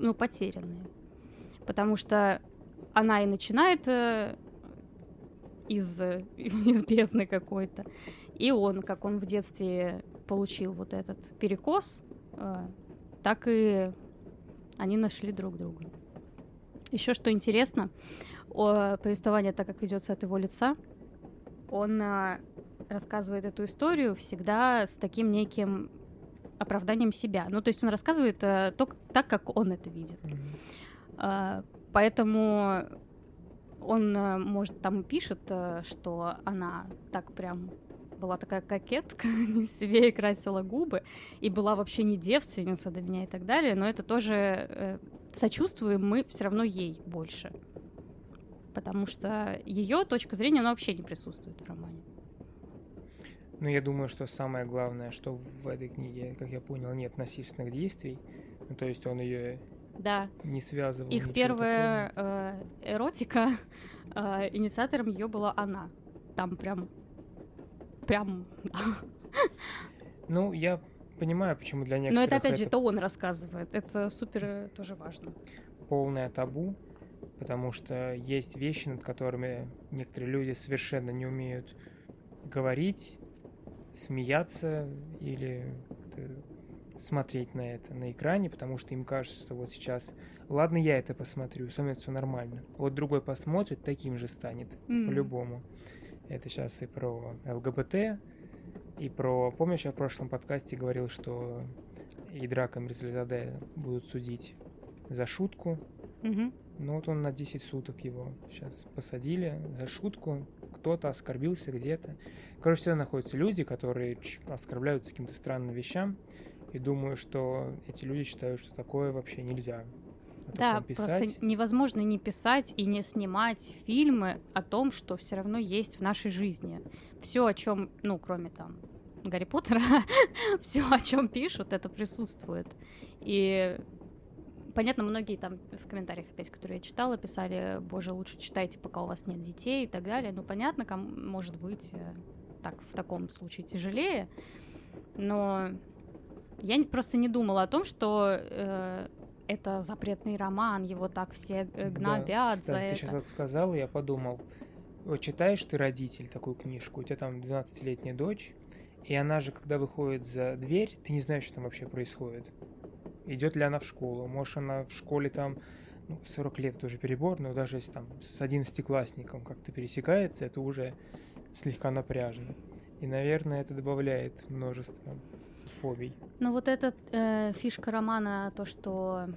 ну, потерянные. Потому что она и начинает э, из, [LAUGHS] из бездны какой-то. И он, как он в детстве получил вот этот перекос, так и они нашли друг друга. Еще что интересно, о, повествование, так как ведется от его лица, он а, рассказывает эту историю всегда с таким неким оправданием себя. Ну, то есть он рассказывает а, то, так, как он это видит. А, поэтому он, а, может, там пишет, а, что она так прям была такая кокетка, [LAUGHS] не в себе и красила губы, и была вообще не девственница до меня и так далее, но это тоже э, сочувствуем мы все равно ей больше потому что ее точка зрения, она вообще не присутствует в романе. Ну, я думаю, что самое главное, что в этой книге, как я понял, нет насильственных действий. Ну, то есть он ее да. не связывал. Их первая э, эротика, [LAUGHS] э, инициатором ее была она. Там прям, прям. Ну, я понимаю, почему для некоторых. Но это опять же, это он рассказывает. Это супер э, тоже важно. Полное табу потому что есть вещи, над которыми некоторые люди совершенно не умеют говорить, смеяться или смотреть на это на экране, потому что им кажется, что вот сейчас, ладно, я это посмотрю, со мной все нормально. Вот другой посмотрит, таким же станет, mm. по-любому. Это сейчас и про ЛГБТ, и про... Помнишь, я в прошлом подкасте говорил, что и Драка Мирзализаде будут судить за шутку. Mm-hmm. Ну вот он на 10 суток его сейчас посадили за шутку. Кто-то оскорбился где-то. Короче, всегда находятся люди, которые оскорбляются каким-то странным вещам. И думаю, что эти люди считают, что такое вообще нельзя. Да, просто невозможно не писать и не снимать фильмы о том, что все равно есть в нашей жизни. Все, о чем, ну, кроме там Гарри Поттера, [LAUGHS] все, о чем пишут, это присутствует. И понятно, многие там в комментариях опять, которые я читала, писали, боже, лучше читайте, пока у вас нет детей и так далее. Ну, понятно, кому, может быть, э, так в таком случае тяжелее, но я просто не думала о том, что э, это запретный роман, его так все э, гнобят да, кстати, за ты это. сейчас это сказал, и я подумал, вот читаешь ты родитель такую книжку, у тебя там 12-летняя дочь, и она же, когда выходит за дверь, ты не знаешь, что там вообще происходит. Идет ли она в школу, может, она в школе там ну, 40 лет тоже перебор, но даже если там с 11-классником как-то пересекается, это уже слегка напряжно. И, наверное, это добавляет множество фобий. Ну вот эта э, фишка романа, то, что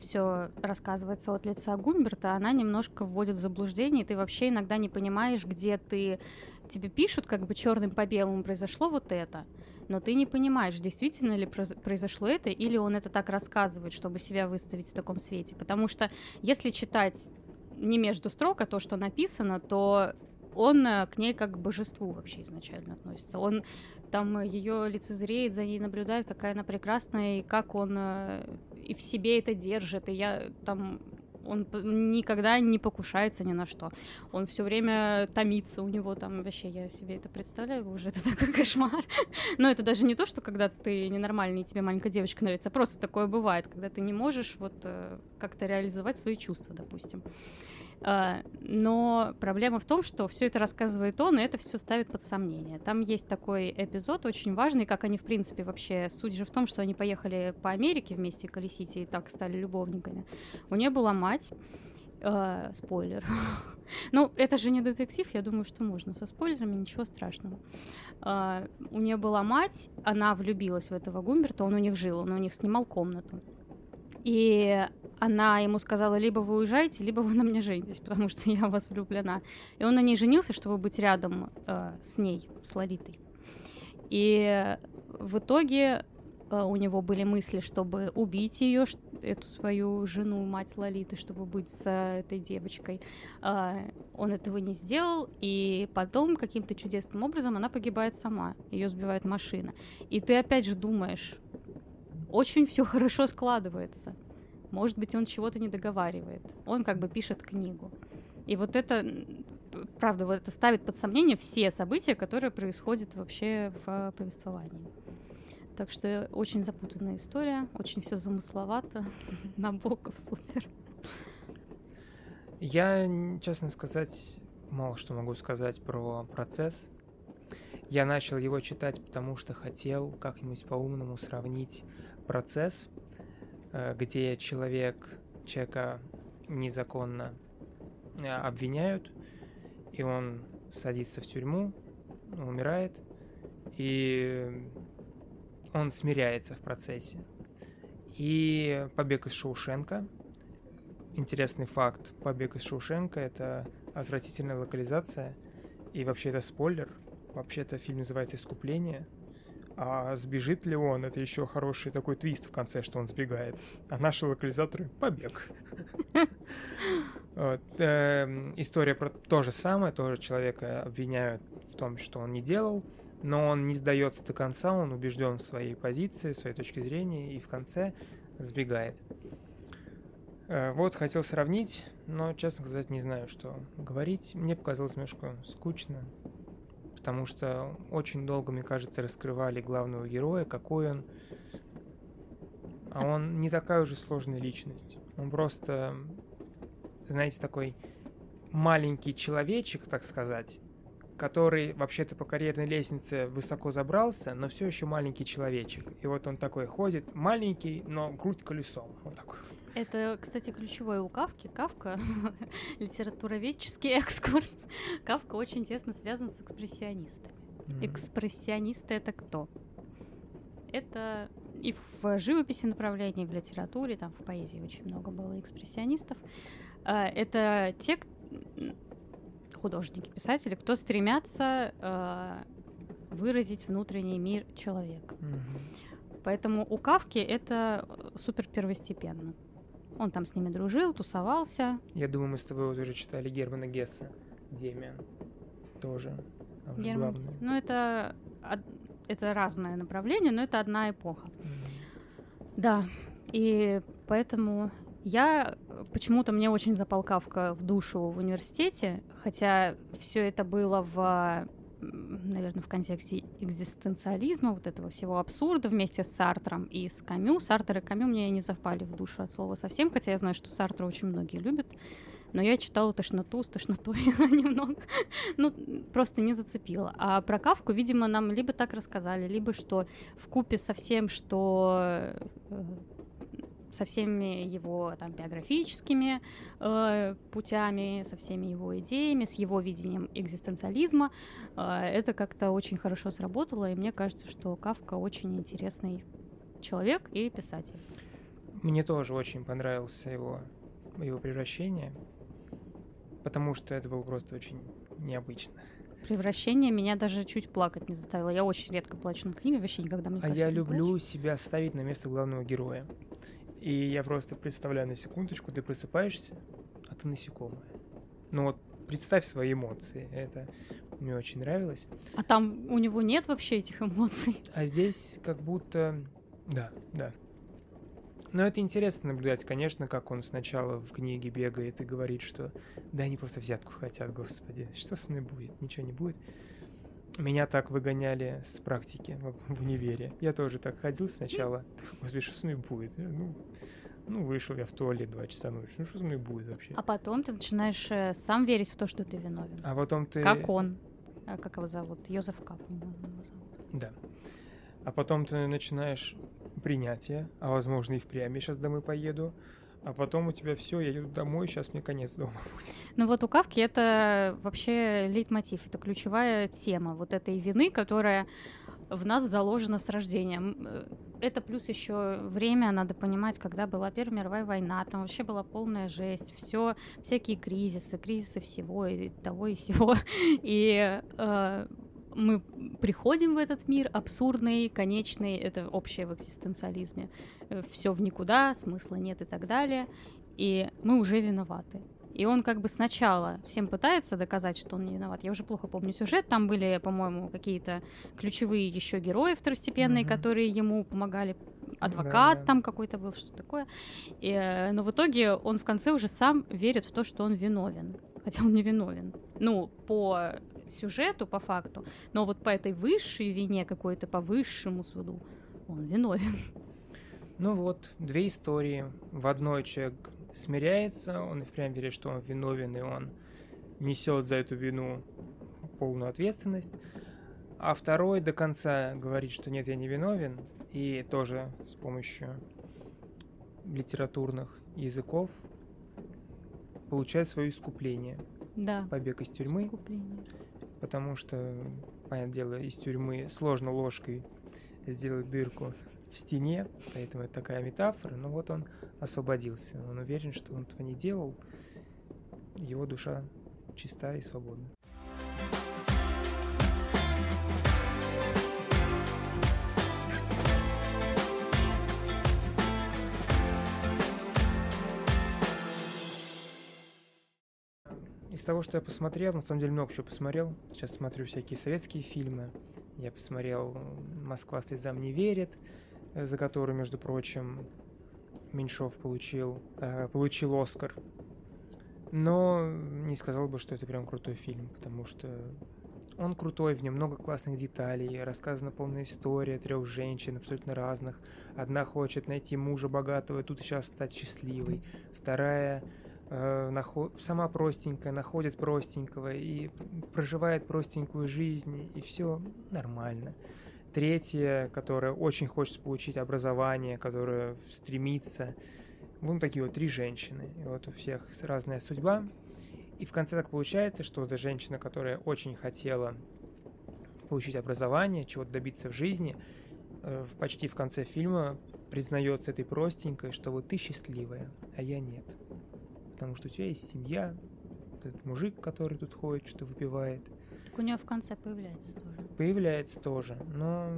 все рассказывается от лица Гумберта, она немножко вводит в заблуждение, и ты вообще иногда не понимаешь, где ты тебе пишут, как бы черным по белому произошло вот это, но ты не понимаешь, действительно ли произошло это, или он это так рассказывает, чтобы себя выставить в таком свете. Потому что если читать не между строк, а то, что написано, то он э, к ней как к божеству вообще изначально относится. Он там ее лицезреет, за ней наблюдает, какая она прекрасная, и как он э, и в себе это держит. И я там он никогда не покушается ни на что. Он все время томится, у него там вообще, я себе это представляю, уже это [LAUGHS] такой кошмар. Но это даже не то, что когда ты ненормальный, и тебе маленькая девочка нравится, просто такое бывает, когда ты не можешь вот э, как-то реализовать свои чувства, допустим. А, но проблема в том, что все это рассказывает он, и это все ставит под сомнение. Там есть такой эпизод очень важный, как они, в принципе, вообще... Суть же в том, что они поехали по Америке вместе колесить и так стали любовниками. У нее была мать, Uh, спойлер. [LAUGHS] ну, это же не детектив, я думаю, что можно со спойлерами, ничего страшного. Uh, у нее была мать, она влюбилась в этого Гумберта, он у них жил, он у них снимал комнату. И она ему сказала, либо вы уезжаете, либо вы на мне женитесь, потому что я вас влюблена. И он на ней женился, чтобы быть рядом э, с ней, с Лолитой. И в итоге э, у него были мысли, чтобы убить ее, эту свою жену, мать Лолиты, чтобы быть с этой девочкой. Э, он этого не сделал, и потом каким-то чудесным образом она погибает сама, ее сбивает машина. И ты опять же думаешь, очень все хорошо складывается. Может быть, он чего-то не договаривает. Он как бы пишет книгу. И вот это, правда, вот это ставит под сомнение все события, которые происходят вообще в повествовании. Так что очень запутанная история, очень все замысловато, [LAUGHS] Набоков супер. Я, честно сказать, мало что могу сказать про процесс. Я начал его читать, потому что хотел как-нибудь по-умному сравнить процесс, э, где человек, человека незаконно э, обвиняют, и он садится в тюрьму, умирает, и он смиряется в процессе. И «Побег из Шоушенка». Интересный факт. «Побег из Шоушенка» — это отвратительная локализация, и вообще это спойлер. Вообще-то фильм называется «Искупление», а сбежит ли он, это еще хороший такой твист в конце, что он сбегает. А наши локализаторы — побег. [LAUGHS] Вот. Э, история про то же самое, тоже человека обвиняют в том, что он не делал, но он не сдается до конца, он убежден в своей позиции, в своей точке зрения, и в конце сбегает. Э, вот, хотел сравнить, но, честно сказать, не знаю, что говорить. Мне показалось немножко скучно потому что очень долго, мне кажется, раскрывали главного героя, какой он. А он не такая уже сложная личность. Он просто знаете, такой маленький человечек, так сказать, который вообще-то по карьерной лестнице высоко забрался, но все еще маленький человечек. И вот он такой ходит, маленький, но грудь колесом. Вот такой. Это, кстати, ключевое у Кавки. Кавка — литературоведческий экскурс. Кавка очень тесно связан с экспрессионистами. Mm-hmm. Экспрессионисты — это кто? Это и в живописи направлении, в литературе, там в поэзии очень много было экспрессионистов. А, это те художники, писатели, кто стремятся а, выразить внутренний мир человека. Mm-hmm. Поэтому у Кавки это супер первостепенно. Он там с ними дружил, тусовался. Я думаю, мы с тобой вот уже читали Германа Гесса, Демиан. Тоже. Герман Гесс. Ну, это, это разное направление, но это одна эпоха. Mm-hmm. Да, и поэтому я почему-то мне очень запал Кавка в душу в университете, хотя все это было в наверное, в контексте экзистенциализма, вот этого всего абсурда вместе с Сартром и с Камю. Сартер и Камю мне не запали в душу от слова совсем, хотя я знаю, что Сартра очень многие любят. Но я читала тошноту с тошнотой [LAUGHS] немного. ну, просто не зацепила. А про Кавку, видимо, нам либо так рассказали, либо что в купе со всем, что э, со всеми его там биографическими э, путями, со всеми его идеями, с его видением экзистенциализма. Э, это как-то очень хорошо сработало, и мне кажется, что Кавка очень интересный человек и писатель. Мне тоже очень понравился его, его превращение, потому что это было просто очень необычно. Превращение меня даже чуть плакать не заставило. Я очень редко плачу на книге, вообще никогда мне А кажется, я люблю плачу. себя ставить на место главного героя. И я просто представляю на секундочку, ты просыпаешься, а ты насекомое. Ну вот представь свои эмоции. Это мне очень нравилось. А там у него нет вообще этих эмоций? А здесь как будто... Да, да. Но это интересно наблюдать, конечно, как он сначала в книге бегает и говорит, что да они просто взятку хотят, господи, что с мной будет, ничего не будет. Меня так выгоняли с практики в, в универе. Я тоже так ходил сначала. Господи, что с мной будет? Ну, ну, вышел я в туалет два часа ночи. Ну, что с мной будет вообще? А потом ты начинаешь э, сам верить в то, что ты виновен. А потом ты... Как он. А как его зовут? Йозеф его зовут. Да. А потом ты начинаешь принятие, а возможно и впрямь я сейчас домой поеду а потом у тебя все, я еду домой, сейчас мне конец дома [LAUGHS] будет. Ну вот у Кавки это вообще лейтмотив, это ключевая тема вот этой вины, которая в нас заложена с рождения. Э, это плюс еще время, надо понимать, когда была Первая мировая война, там вообще была полная жесть, все, всякие кризисы, кризисы всего и того и всего. [LAUGHS] И э, мы приходим в этот мир абсурдный, конечный, это общее в экзистенциализме. Э, все в никуда, смысла нет и так далее. И мы уже виноваты. И он как бы сначала всем пытается доказать, что он не виноват. Я уже плохо помню сюжет. Там были, по-моему, какие-то ключевые еще герои второстепенные, mm-hmm. которые ему помогали. Адвокат да, да. там какой-то был, что такое. И, э, но в итоге он в конце уже сам верит в то, что он виновен. Хотя он не виновен. Ну, по сюжету, по факту, но вот по этой высшей вине какой-то, по высшему суду, он виновен. Ну вот, две истории. В одной человек смиряется, он и впрямь верит, что он виновен, и он несет за эту вину полную ответственность. А второй до конца говорит, что нет, я не виновен, и тоже с помощью литературных языков получает свое искупление. Да. Побег из тюрьмы. Искупление потому что, понятное дело, из тюрьмы сложно ложкой сделать дырку в стене, поэтому это такая метафора, но вот он освободился, он уверен, что он этого не делал, его душа чиста и свободна. Из того, что я посмотрел, на самом деле много чего посмотрел. Сейчас смотрю всякие советские фильмы. Я посмотрел «Москва слезам не верит», э, за которую, между прочим, Меньшов получил, э, получил Оскар. Но не сказал бы, что это прям крутой фильм, потому что он крутой, в нем много классных деталей, рассказана полная история трех женщин абсолютно разных. Одна хочет найти мужа богатого и тут сейчас стать счастливой, вторая. Сама простенькая, находит простенького и проживает простенькую жизнь, и все нормально. Третья, которая очень хочет получить образование, которая стремится. Вон такие вот три женщины. И вот у всех разная судьба. И в конце так получается, что эта женщина, которая очень хотела получить образование, чего-то добиться в жизни, э, почти в конце фильма признается этой простенькой, что вот ты счастливая, а я нет. Потому что у тебя есть семья, этот мужик, который тут ходит, что-то выпивает. Так у нее в конце появляется тоже. Появляется тоже, но...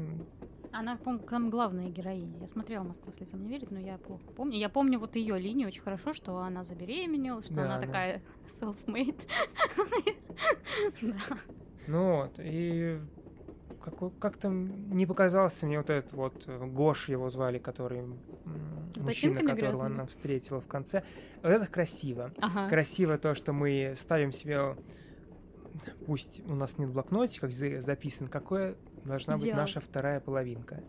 Она, по-моему, главная героиня. Я смотрела «Москва слезам не верит», но я плохо помню. Я помню вот ее линию очень хорошо, что она забеременела, что да, она, она такая self-made. [LAUGHS] Ну вот, и как-то не показался мне вот этот вот э, Гош его звали, который мужчина, которого грязными. она встретила в конце. Вот это красиво. Ага. Красиво то, что мы ставим себе, пусть у нас нет блокнотика, записан, какое должна быть наша вторая половинка.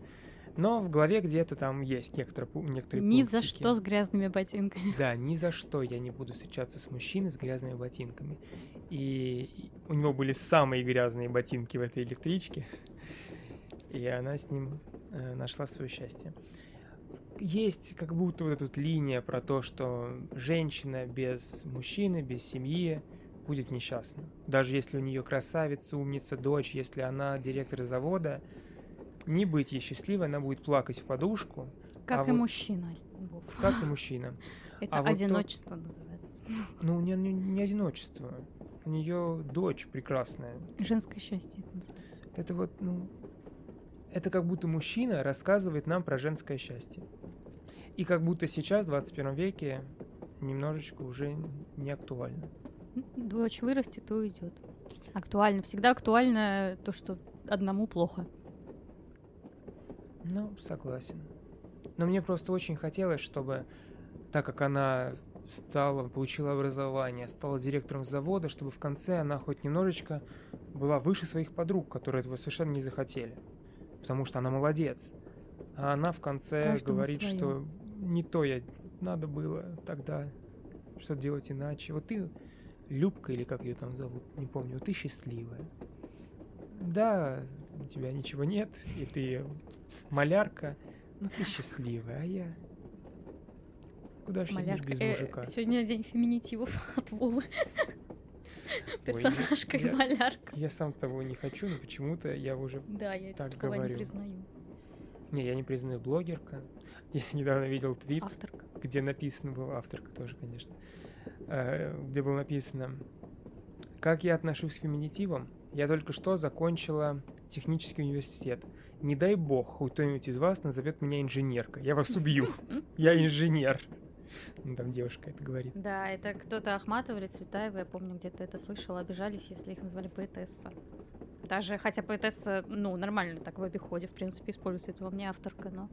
Но в голове где-то там есть некоторые, некоторые Ни пунктики. за что с грязными ботинками. Да, ни за что я не буду встречаться с мужчиной с грязными ботинками. И у него были самые грязные ботинки в этой электричке. И она с ним э, нашла свое счастье. Есть как будто вот эта вот линия про то, что женщина без мужчины, без семьи будет несчастна. Даже если у нее красавица, умница, дочь, если она директор завода, не быть ей счастливой, она будет плакать в подушку. Как а и вот... мужчина. Как и мужчина. [LAUGHS] Это а одиночество вот то... называется. Ну, у нее не, не одиночество. У нее дочь прекрасная. Женское счастье это называется. Это вот, ну, это как будто мужчина рассказывает нам про женское счастье. И как будто сейчас, в 21 веке, немножечко уже не актуально. Дочь вырастет, то уйдет. Актуально. Всегда актуально то, что одному плохо. Ну, согласен. Но мне просто очень хотелось, чтобы, так как она стала, получила образование, стала директором завода, чтобы в конце она хоть немножечко была выше своих подруг, которые этого совершенно не захотели. Потому что она молодец. А она в конце Каждому говорит, свое. что не то я надо было тогда что делать иначе. Вот ты, Любка или как ее там зовут, не помню, вот ты счастливая. Да, у тебя ничего нет, и ты малярка, но ты счастливая, а я... Куда же я без мужика? Э, сегодня день феминитивов от Вовы. Персонажка и малярка. Я сам того не хочу, но почему-то я уже Да, я эти слова не признаю. Не, я не признаю блогерка. Я недавно видел твит, авторка. где написано было, авторка тоже, конечно, э, где было написано, как я отношусь к феминитивам. Я только что закончила технический университет. Не дай бог, кто-нибудь из вас назовет меня инженеркой. Я вас убью. [LAUGHS] Я инженер. Ну, там девушка это говорит. Да, это кто-то Ахматова или Цветаева, я помню, где-то это слышала, обижались, если их назвали поэтесса. Даже, хотя поэтесса, ну, нормально так в обиходе, в принципе, используется. Это во мне авторка, но...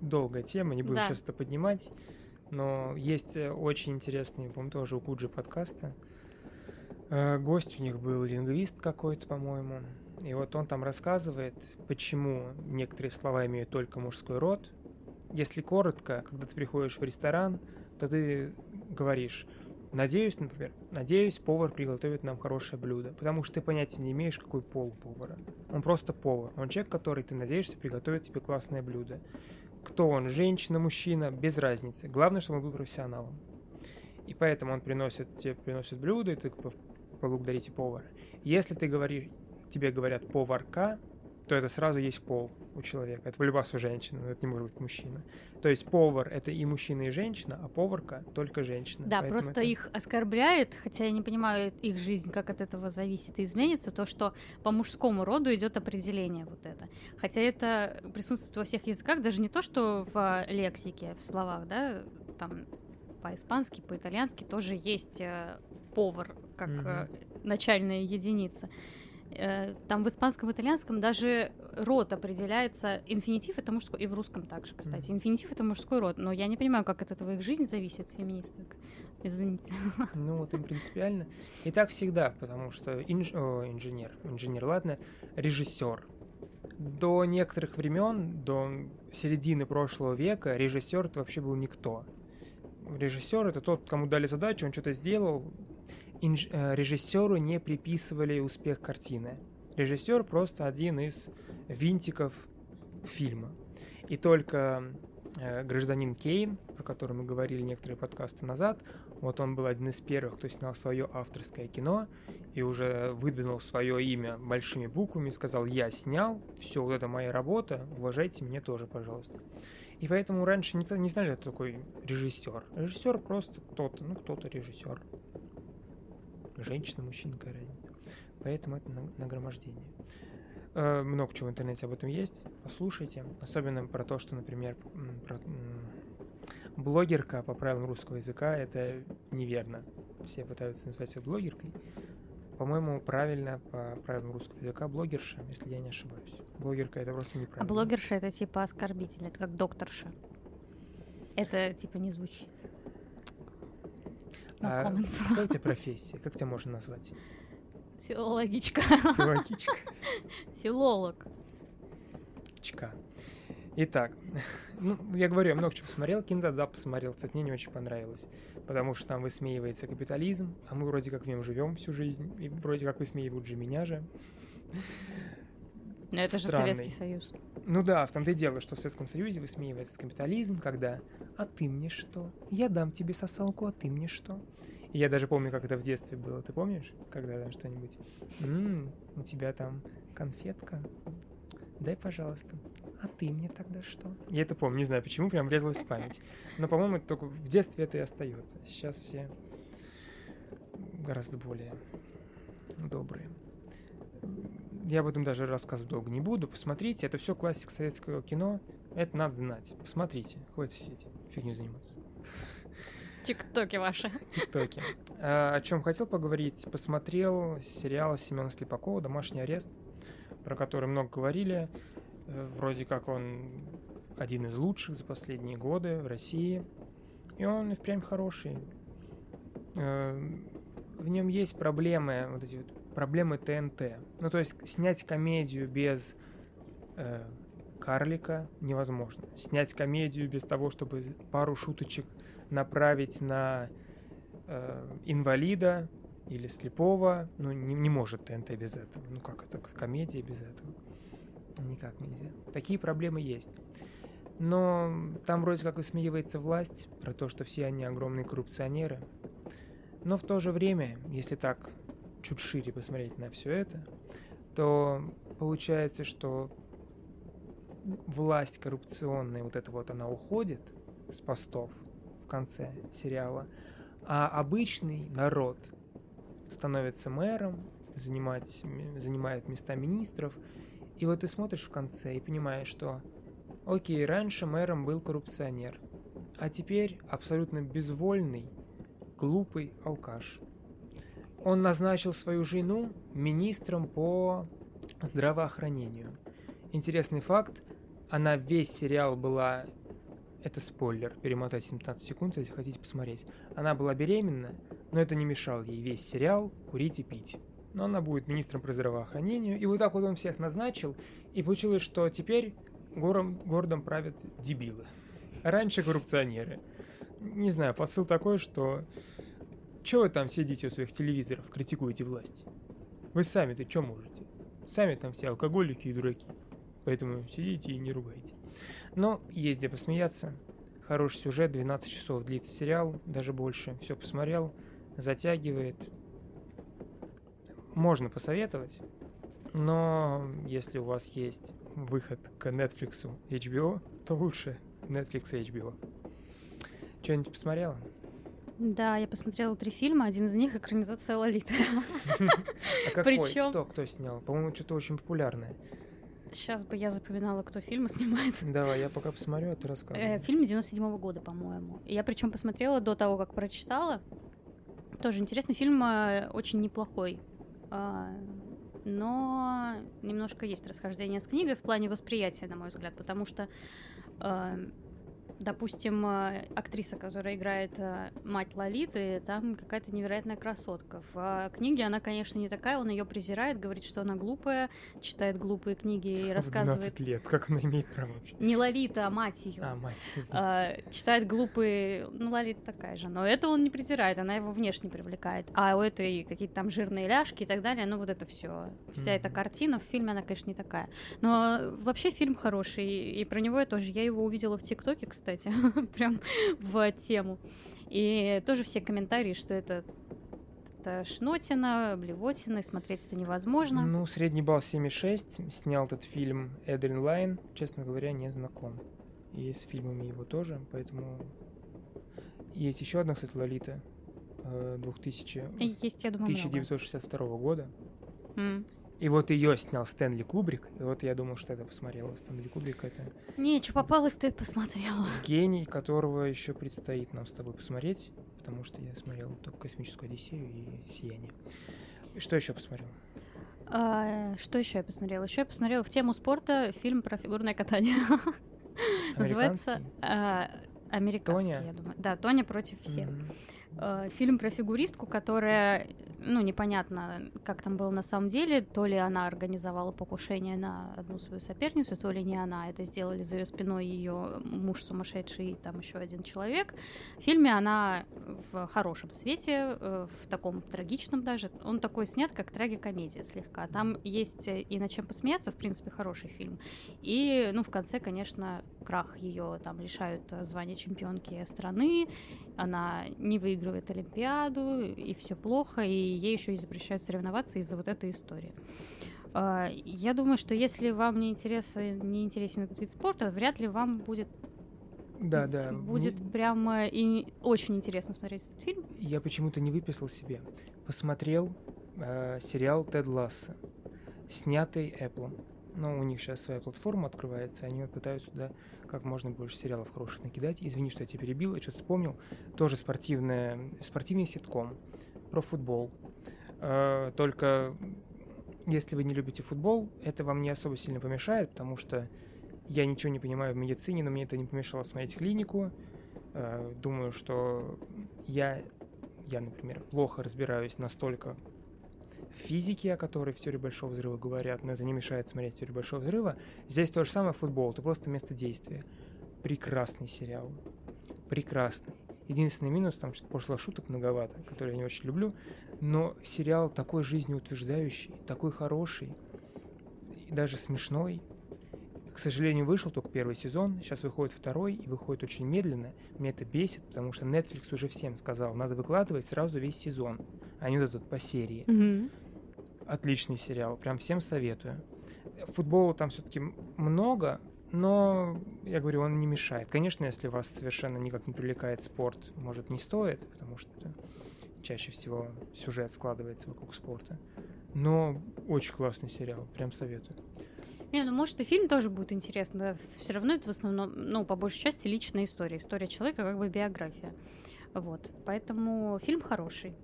Долгая тема, не будем да. сейчас это поднимать. Но есть э, очень интересный, по-моему, тоже у Куджи подкаста. Э, гость у них был лингвист какой-то, по-моему. И вот он там рассказывает, почему некоторые слова имеют только мужской род. Если коротко, когда ты приходишь в ресторан, то ты говоришь, надеюсь, например, надеюсь, повар приготовит нам хорошее блюдо, потому что ты понятия не имеешь, какой пол повара. Он просто повар. Он человек, который, ты надеешься, приготовит тебе классное блюдо. Кто он, женщина, мужчина, без разницы. Главное, чтобы он был профессионалом. И поэтому он приносит, тебе приносит блюдо, и ты поблагодарите повара. Если ты говоришь, тебе говорят поварка, то это сразу есть пол у человека. Это в любом случае женщина, но это не может быть мужчина. То есть повар — это и мужчина, и женщина, а поварка — только женщина. Да, Поэтому просто это... их оскорбляет, хотя я не понимаю их жизнь, как от этого зависит и изменится, то, что по мужскому роду идет определение вот это. Хотя это присутствует во всех языках, даже не то, что в лексике, в словах, да, там по-испански, по-итальянски тоже есть э, повар как mm-hmm. начальная единица. Э, там в испанском итальянском даже род определяется. Инфинитив это мужской. И в русском также, кстати. Инфинитив это мужской род. Но я не понимаю, как от этого их жизнь зависит, феминисток. Извините. [LAUGHS] Ну вот им принципиально. И так всегда, потому что инж... О, инженер, инженер, ладно, режиссер. до некоторых времен, до середины прошлого века, режиссер это вообще был никто. Режиссер это тот, кому дали задачу, он что-то сделал. Инж... Э, режиссеру не приписывали успех картины. Режиссер просто один из винтиков фильма. И только э, гражданин Кейн, про который мы говорили некоторые подкасты назад, вот он был один из первых, кто снял свое авторское кино и уже выдвинул свое имя большими буквами сказал, я снял, все, вот это моя работа, уважайте меня тоже, пожалуйста. И поэтому раньше никто не знали, кто такой режиссер. Режиссер просто кто-то, ну кто-то режиссер. Женщина, мужчина, какая разница. Поэтому это нагромождение. Э, много чего в интернете об этом есть. Послушайте. Особенно про то, что, например, про, блогерка по правилам русского языка это неверно. Все пытаются назвать себя блогеркой. По-моему, правильно по правилам русского языка блогерша, если я не ошибаюсь. Блогерка это просто неправильно. А блогерша это типа оскорбитель, это как докторша. Это типа не звучит. No а какая у тебя профессия? Как тебя можно назвать? Филологичка. Филологичка. Филолог. Чка. Итак, ну, я говорю, я много чего посмотрел, Кинзадза посмотрел, кстати, мне не очень понравилось, потому что там высмеивается капитализм, а мы вроде как в нем живем всю жизнь, и вроде как высмеивают же меня же. Но это Странный. же Советский Союз. Ну да, в том-то и дело, что в Советском Союзе высмеивается капитализм, когда «а ты мне что? Я дам тебе сосалку, а ты мне что?» И я даже помню, как это в детстве было. Ты помнишь, когда там что-нибудь? «М-м, у тебя там конфетка? Дай, пожалуйста а ты мне тогда что? Я это помню, не знаю почему, прям врезалась в память. Но, по-моему, только в детстве это и остается. Сейчас все гораздо более добрые. Я об этом даже рассказывать долго не буду. Посмотрите, это все классика советского кино. Это надо знать. Посмотрите, хватит сидеть, фигню заниматься. Тиктоки ваши. Тиктоки. А, о чем хотел поговорить? Посмотрел сериал Семена Слепакова «Домашний арест», про который много говорили. Э, вроде как он один из лучших за последние годы в России. И он и впрямь хороший. Э, в нем есть проблемы, вот эти вот проблемы ТНТ. Ну, то есть снять комедию без э, карлика невозможно. Снять комедию без того, чтобы пару шуточек направить на э, инвалида или слепого, ну, не, не может ТНТ без этого. Ну, как это, комедия без этого? Никак нельзя. Такие проблемы есть. Но там вроде как высмеивается власть про то, что все они огромные коррупционеры. Но в то же время, если так чуть шире посмотреть на все это, то получается, что власть коррупционная, вот эта вот, она уходит с постов в конце сериала, а обычный народ становится мэром, занимать, занимает места министров, и вот ты смотришь в конце и понимаешь, что окей, раньше мэром был коррупционер, а теперь абсолютно безвольный, глупый алкаш. Он назначил свою жену министром по здравоохранению. Интересный факт, она весь сериал была... Это спойлер, перемотайте 15 секунд, если хотите посмотреть. Она была беременна, но это не мешало ей весь сериал курить и пить но она будет министром по здравоохранению. И вот так вот он всех назначил, и получилось, что теперь гором, городом правят дебилы. Раньше коррупционеры. Не знаю, посыл такой, что... Чего вы там сидите у своих телевизоров, критикуете власть? Вы сами-то что можете? Сами там все алкоголики и дураки. Поэтому сидите и не ругайте. Но есть где посмеяться. Хороший сюжет, 12 часов длится сериал, даже больше. Все посмотрел, затягивает можно посоветовать, но если у вас есть выход к Netflix, HBO, то лучше Netflix и HBO. Что-нибудь посмотрела? Да, я посмотрела три фильма, один из них экранизация Лолиты. [LAUGHS] А? Причем... Кто, кто снял? По-моему, что-то очень популярное. Сейчас бы я запоминала, кто фильмы снимает. Давай, я пока посмотрю, а ты. Э, фильм 97 года, по-моему. Я причем посмотрела до того, как прочитала. Тоже интересный фильм, э, очень неплохой. А, но немножко есть расхождение с книгой в плане восприятия, на мой взгляд, потому что а, допустим, э, актриса, которая играет э, мать Лолиты, там какая-то невероятная красотка. В э, книге она, конечно, не такая, он ее презирает, говорит, что она глупая, читает глупые книги и [LAUGHS] рассказывает... В 12 лет, как она имеет право вообще? Не Лолита, а мать ее. А, мать, а, Читает глупые... Ну, Лолита такая же, но это он не презирает, она его внешне привлекает. А у этой какие-то там жирные ляжки и так далее, ну, вот это все. Вся mm-hmm. эта картина в фильме, она, конечно, не такая. Но вообще фильм хороший, и про него я тоже... Я его увидела в ТикТоке, кстати, [LAUGHS] прям в тему. И тоже все комментарии, что это это шнотина, блевотина, и смотреть это невозможно. Ну, средний балл 7,6. Снял этот фильм Эдрин Лайн. Честно говоря, не знаком. И с фильмами его тоже, поэтому... Есть еще одна, кстати, Лолита. 2000... Э, Есть, я думаю, 1962 много. года. Mm. И вот ее снял Стэнли Кубрик. И вот я думал, что это посмотрела. Стэнли Кубрик это... Не, что попалось, то и посмотрела. Гений, которого еще предстоит нам с тобой посмотреть, потому что я смотрел только «Космическую Одиссею» и «Сияние». Что еще посмотрел? А, что еще я посмотрела? Еще я посмотрела в тему спорта фильм про фигурное катание. [LAUGHS] Называется а, «Американский», я думаю. Да, «Тоня против всех». Э, фильм про фигуристку, которая, ну, непонятно, как там было на самом деле, то ли она организовала покушение на одну свою соперницу, то ли не она. Это сделали за ее спиной ее муж сумасшедший и там еще один человек. В фильме она в хорошем свете, э, в таком трагичном даже. Он такой снят, как трагикомедия слегка. Там есть и над чем посмеяться, в принципе, хороший фильм. И, ну, в конце, конечно, крах ее там лишают звания чемпионки страны, она не выигрывает Олимпиаду, и все плохо, и ей еще и запрещают соревноваться из-за вот этой истории. А, я думаю, что если вам не, интересен, не интересен этот вид спорта, вряд ли вам будет да, да. Будет не... прямо и очень интересно смотреть этот фильм. Я почему-то не выписал себе. Посмотрел э, сериал Тед Ласса, снятый Apple. Ну, у них сейчас своя платформа открывается, они вот пытаются туда как можно больше сериалов хороших накидать. Извини, что я тебя перебил, я что-то вспомнил. Тоже спортивная, спортивный ситком про футбол. Э, только если вы не любите футбол, это вам не особо сильно помешает, потому что я ничего не понимаю в медицине, но мне это не помешало смотреть клинику. Э, думаю, что я, я, например, плохо разбираюсь настолько физики, о которой в теории большого взрыва говорят, но это не мешает смотреть теорию большого взрыва. Здесь то же самое футбол, это просто место действия. Прекрасный сериал. Прекрасный. Единственный минус, там что-то пошлых шуток многовато, которые я не очень люблю, но сериал такой жизнеутверждающий, такой хороший, и даже смешной. К сожалению, вышел только первый сезон, сейчас выходит второй, и выходит очень медленно. Меня это бесит, потому что Netflix уже всем сказал, надо выкладывать сразу весь сезон, а не вот этот по серии. Mm-hmm. Отличный сериал, прям всем советую. Футбола там все-таки много, но, я говорю, он не мешает. Конечно, если вас совершенно никак не привлекает спорт, может, не стоит, потому что чаще всего сюжет складывается вокруг спорта. Но очень классный сериал, прям советую. Не, ну может и фильм тоже будет интересно. Все равно это в основном, ну, по большей части личная история. История человека как бы биография. Вот. Поэтому фильм хороший.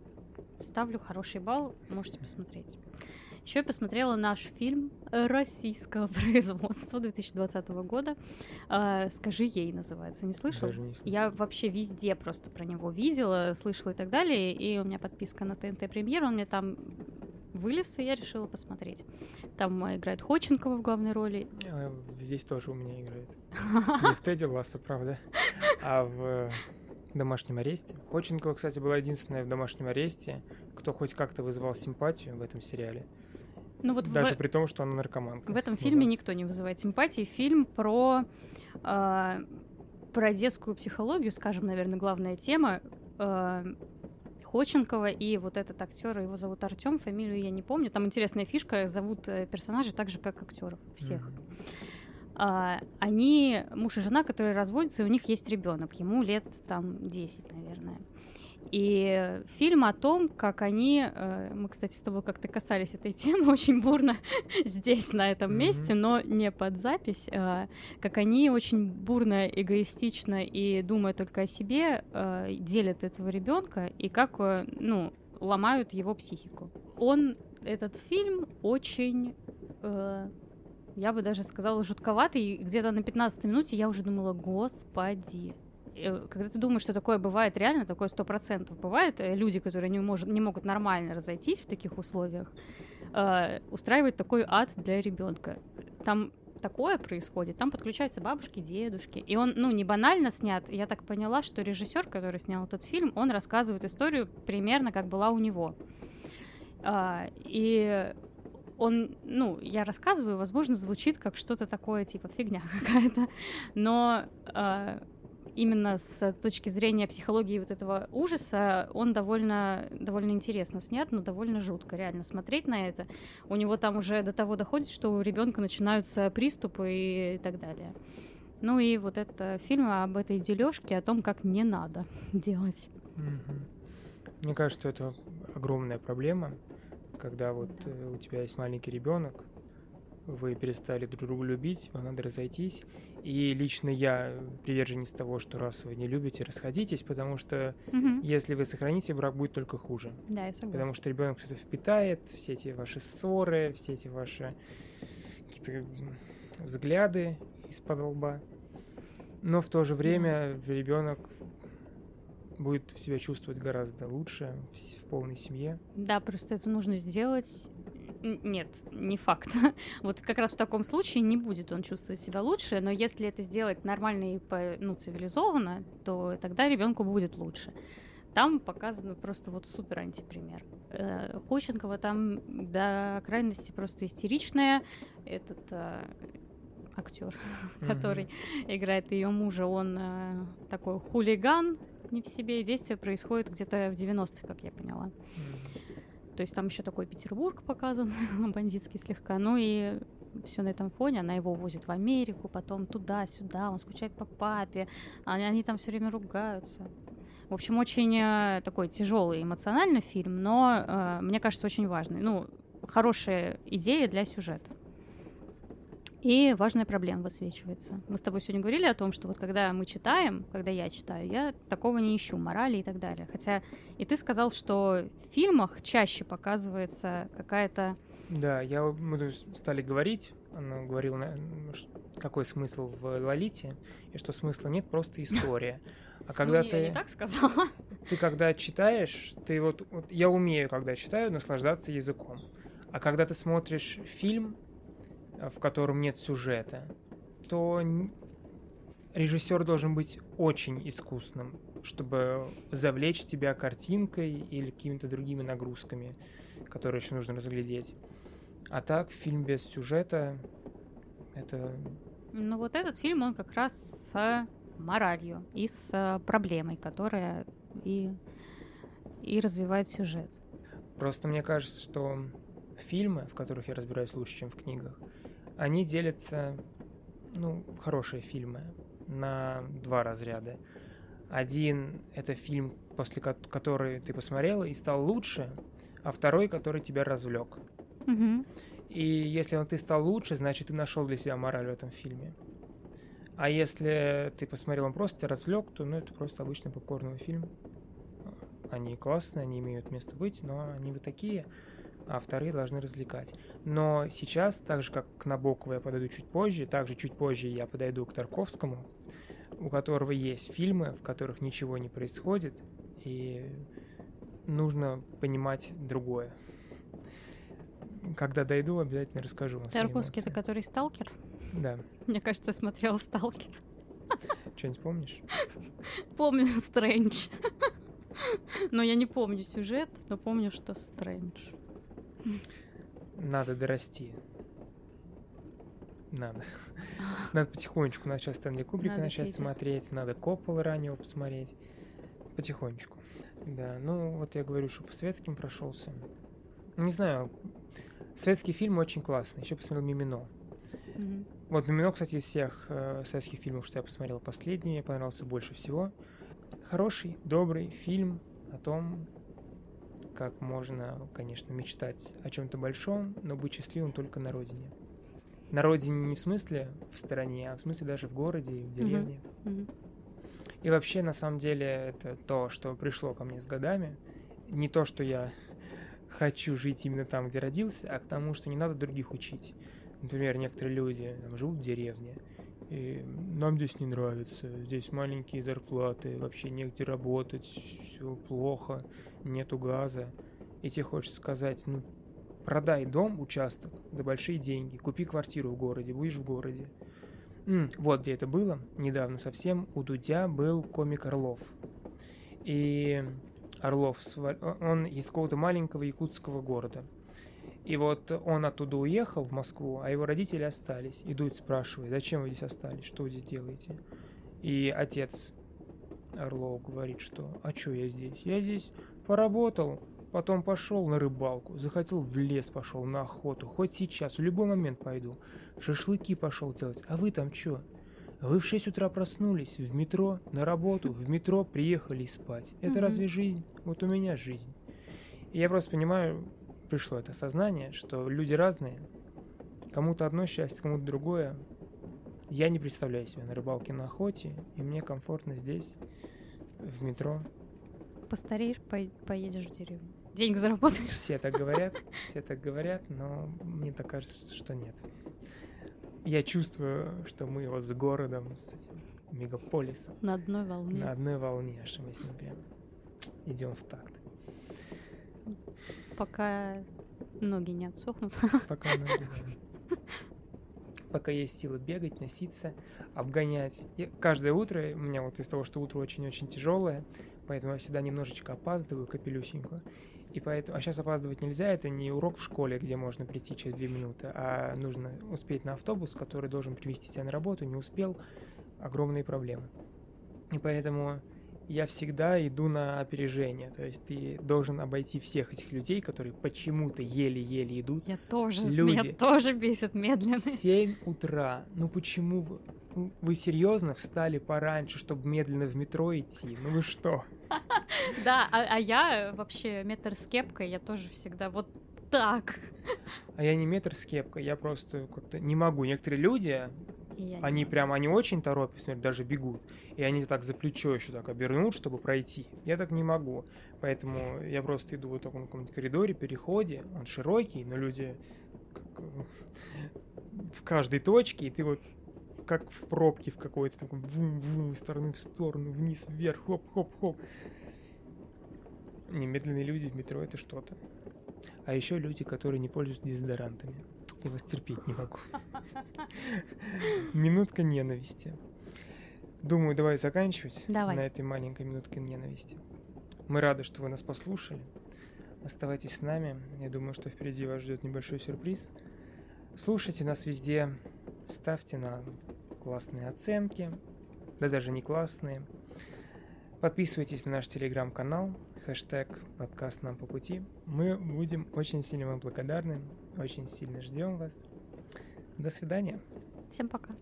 Ставлю хороший балл, можете посмотреть. Еще я посмотрела наш фильм российского [LAUGHS] производства 2020 года. А, «Скажи ей» называется. Не слышал? Даже не слышал. Я вообще везде просто про него видела, слышала и так далее. И у меня подписка на ТНТ Премьер, он мне там вылез, и я решила посмотреть. Там играет Ходченкова в главной роли. Э, здесь тоже у меня играет. [LAUGHS] Не в Тедди Ласса, правда, а в домашнем аресте. Ходченкова, кстати, была единственная в домашнем аресте, кто хоть как-то вызывал симпатию в этом сериале. Ну вот Даже в... при том, что она наркоманка. В этом фильме никто не вызывает симпатии. Фильм про, э, про детскую психологию, скажем, наверное, главная тема. Э, Ходченкова и вот этот актер, его зовут Артем, фамилию я не помню. Там интересная фишка, зовут э, персонажей так же, как актеров всех. Mm-hmm. А, они муж и жена, которые разводятся, и у них есть ребенок, ему лет там 10, наверное. И фильм о том, как они, э, мы, кстати, с тобой как-то касались этой темы [LAUGHS] очень бурно [LAUGHS] здесь, на этом mm-hmm. месте, но не под запись, э, как они очень бурно, эгоистично и думая только о себе, э, делят этого ребенка и как, ну, ломают его психику. Он, этот фильм, очень я бы даже сказала, жутковатый. Где-то на 15 минуте я уже думала, господи. Э, Когда ты думаешь, что такое бывает реально, такое сто процентов бывает, э, люди, которые не, может, не могут нормально разойтись в таких условиях, э, устраивать такой ад для ребенка. Там такое происходит, там подключаются бабушки, дедушки. И он, ну, не банально снят. Я так поняла, что режиссер, который снял этот фильм, он рассказывает историю примерно как была у него. А, и он, ну, я рассказываю, возможно, звучит как что-то такое, типа фигня [LAUGHS] какая-то, но а, именно с точки зрения психологии вот этого ужаса он довольно, довольно интересно снят, но довольно жутко реально смотреть на это. У него там уже до того доходит, что у ребенка начинаются приступы и так далее. Ну и вот это фильм об этой дележке, о том, как не надо [LAUGHS] делать. Мне кажется, что это огромная проблема, когда вот э, у тебя есть маленький ребенок, вы перестали друг друга любить, вам надо разойтись. И лично я приверженец того, что раз вы не любите, расходитесь, потому что Мгм. если вы сохраните, брак будет только хуже. Да, я согласна. Потому что ребенок что-то впитает, все эти ваши ссоры, все эти ваши какие-то взгляды из-под лба. Но в то же время ребенок будет себя чувствовать гораздо лучше в полной семье. Да, просто это нужно сделать. Нет, не факт. [LAUGHS] Вот как раз в таком случае не будет он чувствовать себя лучше, но если это сделать нормально и ну, цивилизованно, то тогда ребенку будет лучше. Там показано просто вот супер антипример. Э, Ходченкова там до крайности просто истеричная. Этот актер, [LAUGHS] который играет ее мужа, он э, такой хулиган, не в себе, и действие происходит где-то в 90-х, как я поняла. Мгм. То есть там еще такой Петербург показан, [LAUGHS] бандитский слегка. Ну и все на этом фоне. Она его возит в Америку, потом туда-сюда. Он скучает по папе. Они, они там все время ругаются. В общем, очень э, такой тяжелый эмоциональный фильм, но э, мне кажется, очень важный. Ну, хорошая идея для сюжета. И важная проблема высвечивается. Мы с тобой сегодня говорили о том, что вот когда мы читаем, когда я читаю, я такого не ищу, морали и так далее. Хотя и ты сказал, что в фильмах чаще показывается какая-то... Да, я, мы стали говорить, она говорила, какой смысл в Лолите, и что смысла нет, просто история. А [LAUGHS] когда ну, ты... я не так сказала. [LAUGHS] ты когда читаешь, ты вот, вот я умею, когда читаю, наслаждаться языком. А когда ты смотришь фильм, в котором нет сюжета, то режиссер должен быть очень искусным, чтобы завлечь тебя картинкой или какими-то другими нагрузками, которые еще нужно разглядеть. А так, фильм без сюжета это Ну вот этот фильм, он как раз с моралью и с э, проблемой, которая и, и развивает сюжет. Просто мне кажется, что фильмы, в которых я разбираюсь лучше, чем в книгах, они делятся, ну, хорошие фильмы, на два разряда. Один — это фильм, после ко- который ты посмотрела и стал лучше, а второй, который тебя развлек. Мгм. И если он ты стал лучше, значит, ты нашел для себя мораль в этом фильме. А если ты посмотрел, он просто развлек, то ну, это просто обычный попкорновый фильм. Они классные, они имеют место быть, но они вот такие, а вторые должны развлекать. Но сейчас, так же как к Набокову я подойду чуть позже, также чуть позже я подойду к Тарковскому, у которого есть фильмы, в которых ничего не происходит, и нужно понимать другое. Когда дойду, обязательно расскажу вам Тарковский это который сталкер? Да. Мне кажется, я смотрела сталкер. Что-нибудь помнишь? Помню Стрэндж. Но я не помню сюжет, но помню, что Стрэндж. Надо дорасти. Надо. Надо потихонечку. Надо сейчас Стэнли Кубрика Надо, начать Федя. смотреть. Надо Коппола раннего посмотреть. Потихонечку. Да, ну вот я говорю, что по советским прошелся. Не знаю, советские фильмы очень классные. Еще посмотрел Мимино. Мгм. Вот Мимино, кстати, из всех э, советских фильмов, что я посмотрел последний, мне понравился больше всего. Хороший, добрый фильм о том, как можно, конечно, мечтать о чем-то большом, но быть счастливым только на родине. На родине не в смысле в стороне, а в смысле даже в городе и в деревне. Мгм. И вообще, на самом деле, это то, что пришло ко мне с годами. Не то, что я [LAUGHS] хочу жить именно там, где родился, а к тому, что не надо других учить. Например, некоторые люди там, живут в деревне, и нам здесь не нравится, здесь маленькие зарплаты, вообще негде работать, все плохо, нету газа. И тебе хочется сказать, ну, продай дом, участок за большие деньги, купи квартиру в городе, будешь в городе. М, вот где это было, недавно совсем, у Дудя был комик Орлов. И Орлов, он из какого-то маленького якутского города. И вот он оттуда уехал в Москву, а его родители остались. Идут, спрашивают, зачем вы здесь остались, что вы здесь делаете? И отец Орлов говорит, что «А что я здесь? Я здесь поработал, потом пошел на рыбалку, захотел в лес пошел, на охоту, хоть сейчас, в любой момент пойду. Шашлыки пошел делать, а вы там что? Вы в 6 утра проснулись, в метро, на работу, в метро приехали спать. Это mm-hmm. разве жизнь? Вот у меня жизнь. И я просто понимаю, пришло это сознание, что люди разные, кому-то одно счастье, кому-то другое. Я не представляю себя на рыбалке на охоте, и мне комфортно здесь, в метро. Постареешь, по поедешь в деревню. Денег заработаешь. Все так говорят, все так говорят, но мне так кажется, что нет. Я чувствую, что мы вот с городом, с этим мегаполисом. На одной волне. На одной волне, что мы с ним прям идем в такт. Пока ноги не отсохнут. [LAUGHS] Пока ноги. Пока есть силы бегать, носиться, обгонять. И каждое утро, у меня вот из того, что утро очень-очень тяжелое, поэтому я всегда немножечко опаздываю, капелюсеньку. И поэтому, а сейчас опаздывать нельзя, это не урок в школе, где можно прийти через две минуты, а нужно успеть на автобус, который должен привести тебя на работу, не успел, огромные проблемы. И поэтому я всегда иду на опережение. То есть ты должен обойти всех этих людей, которые почему-то еле-еле идут. Я тоже. Люди. Меня тоже бесит медленно. 7 утра. Ну почему вы... Ну, вы серьезно встали пораньше, чтобы медленно в метро идти? Ну вы что? [LAUGHS] Да, а, а я вообще метр с кепкой, я тоже всегда вот так. А я не метр с кепкой, я просто как-то не могу. Некоторые люди, они прям, они очень торопятся, даже бегут. И они так за плечо еще так обернут, чтобы пройти. Я так не могу. Поэтому я просто иду в таком каком-нибудь коридоре, переходе. Он широкий, но люди как, в каждой точке, и ты вот как в пробке в какой-то такой вум-вум, из стороны в сторону, вниз, вверх, хоп-хоп-хоп. Немедленные люди в метро это что-то. А еще люди, которые не пользуются дезодорантами. Я вас терпеть не могу. Минутка ненависти. Думаю, давай заканчивать давай. на этой маленькой минутке ненависти. Мы рады, что вы нас послушали. Оставайтесь с нами. Я думаю, что впереди вас ждет небольшой сюрприз. Слушайте нас везде. Ставьте нам классные оценки. Да даже не классные. Подписывайтесь на наш телеграм-канал. Хэштег подкаст нам по пути. Мы будем очень сильно вам благодарны. Очень сильно ждем вас. До свидания. Всем пока.